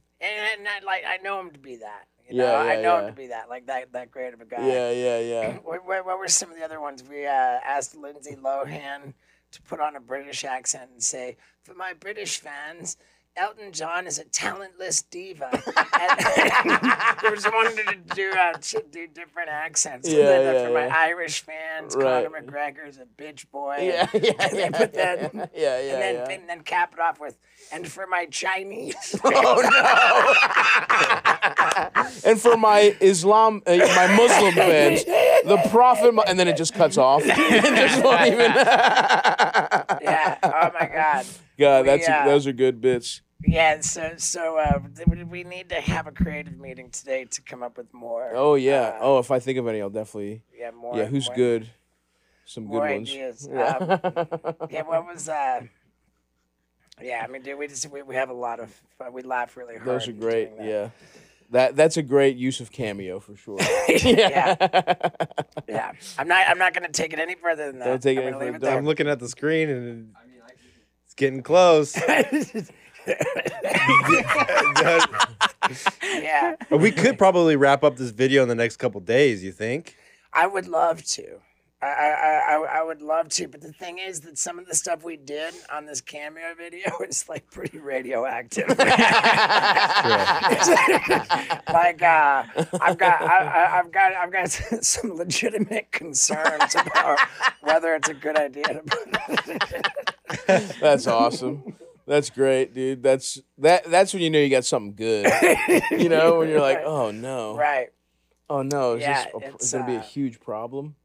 and I, like I know him to be that. You Yeah, know, I know yeah. him to be that, like that, that great of a guy. Yeah, yeah, yeah. [CLEARS THROAT] What, what, what were some of the other ones? We uh, asked Lindsay Lohan to put on a British accent and say, "For my British fans." Elton John is a talentless diva. [LAUGHS] and we just wanted to do uh, ch- do different accents. And Yeah, then, uh, yeah, for my. Irish fans, Right. Conor McGregor is a bitch boy. Yeah, [LAUGHS] yeah, and then yeah, put that- yeah, yeah, and then, and then cap it off with, and for my Chinese. [LAUGHS] Oh no! and for my Islam, uh, my Muslim fans, the Prophet, and then it just cuts off. it just won't even. yeah. Oh my God. God, that's Yeah. those are good bits. Yeah. So so uh, we- we need to have a creative meeting today to come up with more. Oh yeah. uh, oh, if I think of any, I'll definitely. Yeah. More. Yeah, who's more, good? Some good More ones. ideas. [LAUGHS] Yeah. Um, yeah. What was uh? Yeah. I mean, dude, we just we, we have a lot of fun. We laugh really hard. Those are great. that. Yeah. That that's a great use of cameo for sure. [LAUGHS] yeah. Yeah. I'm not. I'm not gonna take it any further than that. Don't take it I'm any gonna leave further. it I'm looking at the screen and it's getting close. [LAUGHS] yeah. we could probably wrap up this video in the next couple days. You think? I would love to. I, I, I, I would love to, but the thing is that some of the stuff we did on this cameo video [LAUGHS] is like pretty radioactive. [LAUGHS] [LAUGHS] like, uh, I've got, I, I- I've got, I've got some legitimate concerns about whether it's a good idea to put. That in That's awesome. That's great, dude. That's that. That's when you know you got something good. [LAUGHS] You know, when you're like, Right. oh no, right. oh no, is Yeah, this a, it's, gonna be a uh, huge problem?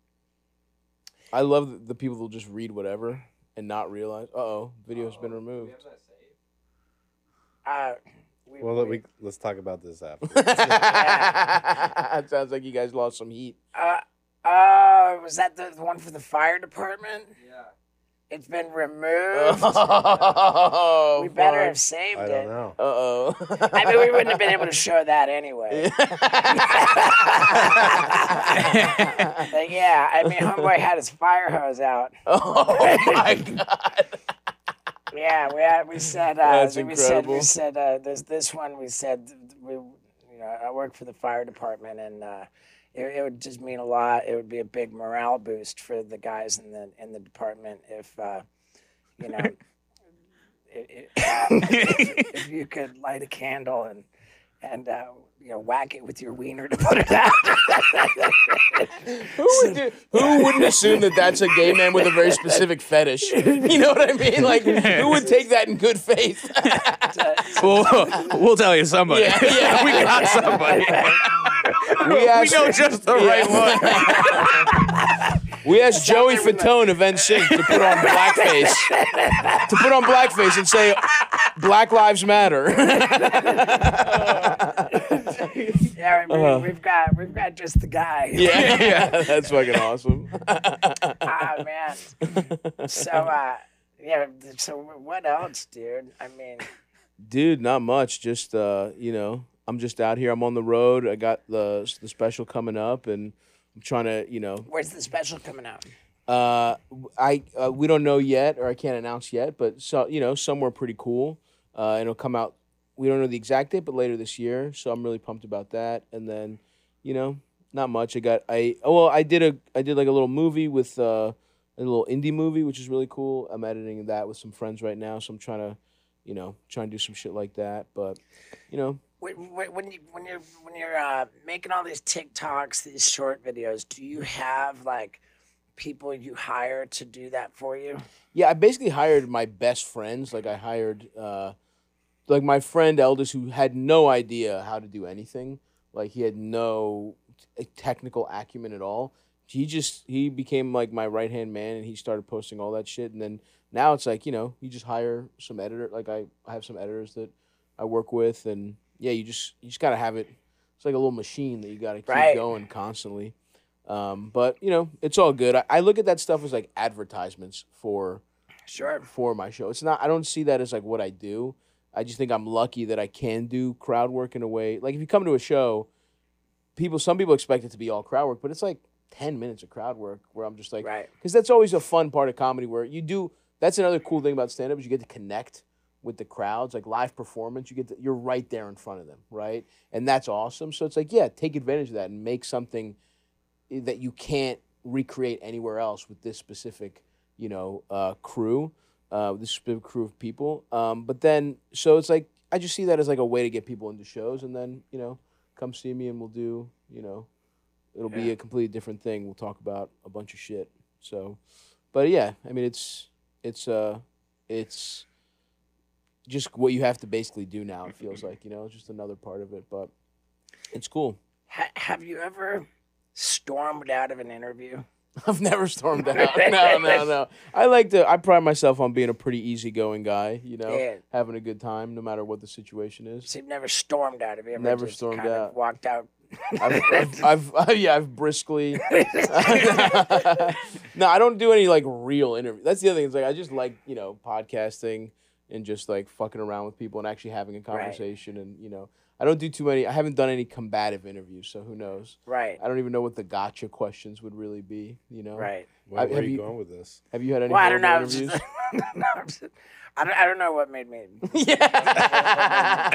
I love the- the people who'll just read whatever and not realize. Uh oh, video's been removed. Uh, we, Well, we- we, let's talk about this after. [LAUGHS] it sounds like you guys lost some heat. uh, uh, was that the, the one for the fire department? Yeah. It's been removed. Oh, we better fuck. have saved I it. don't know. Uh oh. I mean, we wouldn't have been able to show that anyway. [LAUGHS] Like, yeah, I mean, homeboy had his fire hose out. [LAUGHS] oh my [LAUGHS] god. Yeah, we had, we said uh, That's we said we said uh, this this one we said we you know I work for the fire department and uh, it, it would just mean a lot. It would be a big morale boost for the guys in the in the department if uh, you know. [LAUGHS] i- i- if, [LAUGHS] if you could light a candle and and uh, you know whack it with your wiener to put it out. [LAUGHS] Who would do, who wouldn't assume that that's a gay man with a very specific fetish? You know what I mean? Like who would take that in good faith? we'll, we'll tell you somebody. Yeah, yeah. we got somebody. We asked, know just the right one. we asked Joey Fatone of NSYNC to put on blackface, to put on blackface and say Black Lives Matter. [LAUGHS] Yeah, we, Uh-huh. we've got we've got just the guy. yeah, yeah, that's fucking awesome. [LAUGHS] ah man. So uh, yeah. So what else, dude? I mean, Dude, not much. Just uh, you know, I'm just out here. I'm on the road. I got the the special coming up, and I'm trying to, you know, where's the special coming out? Uh, I uh, we don't know yet, or I can't announce yet, but so you know, somewhere pretty cool. Uh, and it'll come out. We don't know the exact date, but later this year. So I'm really pumped about that. And then, you know, not much. I got I oh well, I did a I did like a little movie with uh, a little indie movie, which is really cool. I'm editing that with some friends right now, so I'm trying to, you know, trying to do some shit like that. But, you know, When, when you when you're when you're uh, making all these TikToks, these short videos, do you have like people you hire to do that for you? Yeah, I basically hired my best friends. Like I hired uh like my friend Eldest who had no idea how to do anything. Like he had no technical acumen at all. He just he became like my right hand man and he started posting all that shit and then now it's like, you know, you just hire some editor like I, I have some editors that I work with and yeah, you just you just gotta have it it's like a little machine that you gotta keep Right. going constantly. Um, but you know, it's all good. I, I look at that stuff as like advertisements for Sure. for my show. It's not. I don't see that as like what I do. I just think I'm lucky that I can do crowd work in a way. Like if you come to a show, people, some people expect it to be all crowd work, but it's like ten minutes of crowd work where I'm just like, Right. because that's always a fun part of comedy where you do. That's another cool thing about stand up is you get to connect with the crowds, like live performance. You get to, you're right there in front of them, right, and that's awesome. So it's like, yeah, take advantage of that and make something that you can't recreate anywhere else with this specific, you know, uh, crew, uh, this specific crew of people. Um, but then, so it's like I just see that as like a way to get people into shows, and then you know, come see me and we'll do, you know, it'll be a completely different thing. We'll talk about a bunch of shit. So, but yeah, I mean, it's it's uh, it's just what you have to basically do now. It feels like you know, just another part of it, but it's cool. Ha- have you ever stormed out of an interview? [LAUGHS] I've never stormed [LAUGHS] out. No, no, no. I like to. I pride myself on being a pretty easygoing guy. You know, Yeah. having a good time no matter what the situation is. So you've never stormed out. You ever Never stormed of out. walked out? [LAUGHS] I've, I've, I've, uh, yeah, I've briskly. no, I don't do any like real interview. That's the other thing. It's like I just like you know podcasting and just like fucking around with people and actually having a conversation and you know I don't do too many. I haven't done any combative interviews, so who knows? right. I don't even know what the gotcha questions would really be. You know, Right. Where, where have are you, you- going with this? Have you had any Well, I don't know. I'm interviews? [LAUGHS] just- No, I'm just- I don't. I don't know what made me. [LAUGHS] yeah.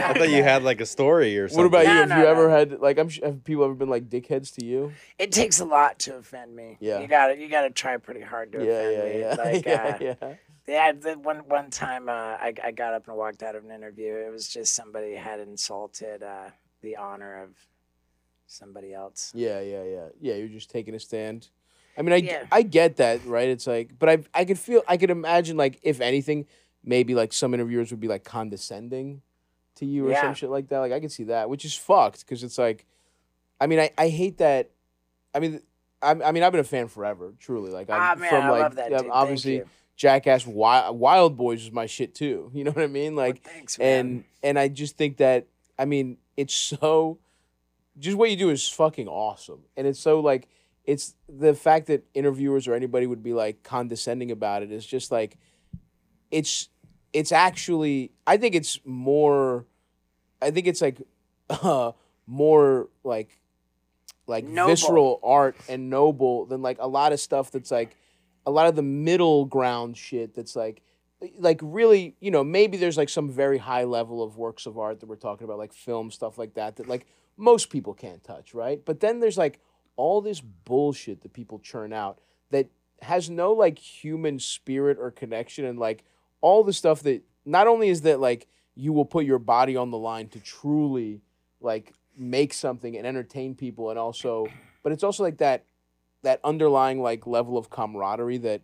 I thought you had like a story or something. What about you? No, Have no, you no. ever had like I'm? su- Have people ever been like dickheads to you? It takes a lot to offend me. Yeah. You got to You got to try pretty hard to Yeah, offend yeah, me. yeah, [LAUGHS] Like, yeah, uh, yeah. Yeah, the one one time uh, I I got up and walked out of an interview. It was just somebody had insulted uh, the honor of somebody else. Yeah, yeah, yeah, yeah. You're just taking a stand. I mean, I, Yeah. I get that, right? It's like, but I I could feel I could imagine like if anything, maybe like some interviewers would be like condescending to you or Yeah. some shit like that. Like I could see that, which is fucked because it's like, I mean, I, I hate that. I mean, I, I mean, I've been a fan forever, truly. Like I'm Ah man, from I like love that. yeah, Dude. Thank obviously. Jackass Wild, Wildboyz was my shit too. [LAUGHS] You know what I mean? Like thanks, man. and and I just think that I mean it's so just what you do is fucking awesome and it's so like it's the fact that interviewers or anybody would be like condescending about it is just like it's it's actually I think it's more I think it's like [LAUGHS] uh more like like Noble. visceral art and noble than like a lot of stuff that's like a lot of the middle ground shit that's like like really you know maybe there's like some very high level of works of art that we're talking about like film stuff like that that like most people can't touch right? But then there's like all this bullshit that people churn out that has no like human spirit or connection and like all the stuff that not only is that like you will put your body on the line to truly like make something and entertain people and also but it's also like that that underlying like level of camaraderie that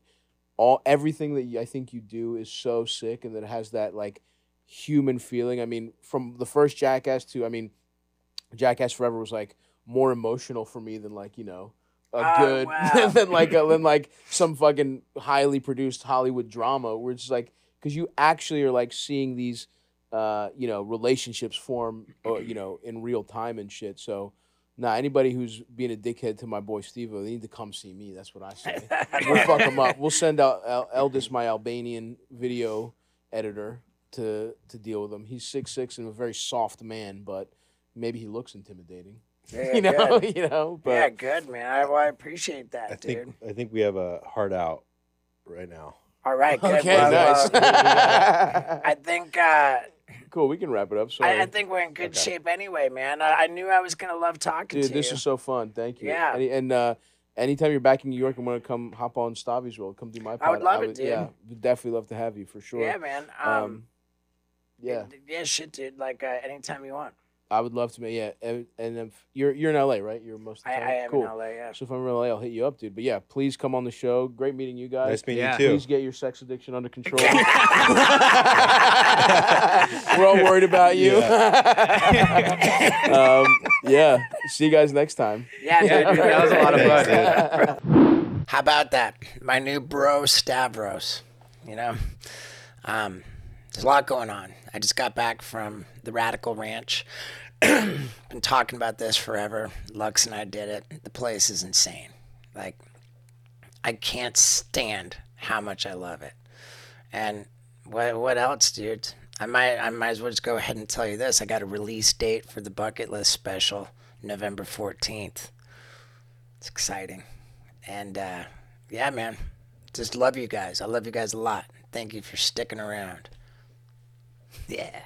all everything that you, I think you do is so sick and that it has that like human feeling. I mean, from the first Jackass to I mean, Jackass Forever was like more emotional for me than like you know a Oh, good [LAUGHS] wow. than like a, than like some fucking highly produced Hollywood drama where it's like because you actually are like seeing these uh you know relationships form uh, you know in real time and shit so. Nah, anybody who's being a dickhead to my boy Steve, they need to come see me. That's what I say. [LAUGHS] we'll fuck them up. We'll send out El- Eldest, my Albanian video editor, to to deal with him. He's six six and a very soft man, but maybe he looks intimidating. Yeah, [LAUGHS] you know, good. you know. But yeah, good man. I, well, I appreciate that, I dude. think I think we have a heart out right now. All right, good. okay, well, nice. uh, [LAUGHS] I think uh, cool. We can wrap it up. Sorry, I, I think we're in good shape anyway, man. I, I knew I was gonna love talking dude, to this you. This is so fun. Thank you. Yeah. and, and uh, anytime you're back in New York and want to come hop on Stavvy's World, come do my pod. I would love it, dude. Yeah, would definitely love to have you for sure. yeah, man. Um, Um, yeah. yeah, shit, dude. Like uh, anytime you want. I would love to. man, Yeah, and, and if you're you're in LA, right? You're most of the I, time. I am cool. in LA. Yeah. So if I'm in LA, I'll hit you up, dude. But yeah, please come on the show. Great meeting you guys. Nice meeting Yeah. you too. Please get your sex addiction under control. [LAUGHS] [LAUGHS] We're all worried about you. [LAUGHS] um, yeah. See you guys next time. Yeah, dude. Yeah, that was a lot of fun. How about that? My new bro Stavros. You know, um, there's a lot going on. I just got back from the Radical Ranch. [CLEARS THROAT] Been talking about this forever. Lux and I did it. The place is insane. Like, I can't stand how much I love it. And what what else, dude? I might I might as well just go ahead and tell you this. I got a release date for the bucket list special, November fourteenth. It's exciting. And uh, yeah, man, just love you guys. I love you guys a lot. Thank you for sticking around. Yeah.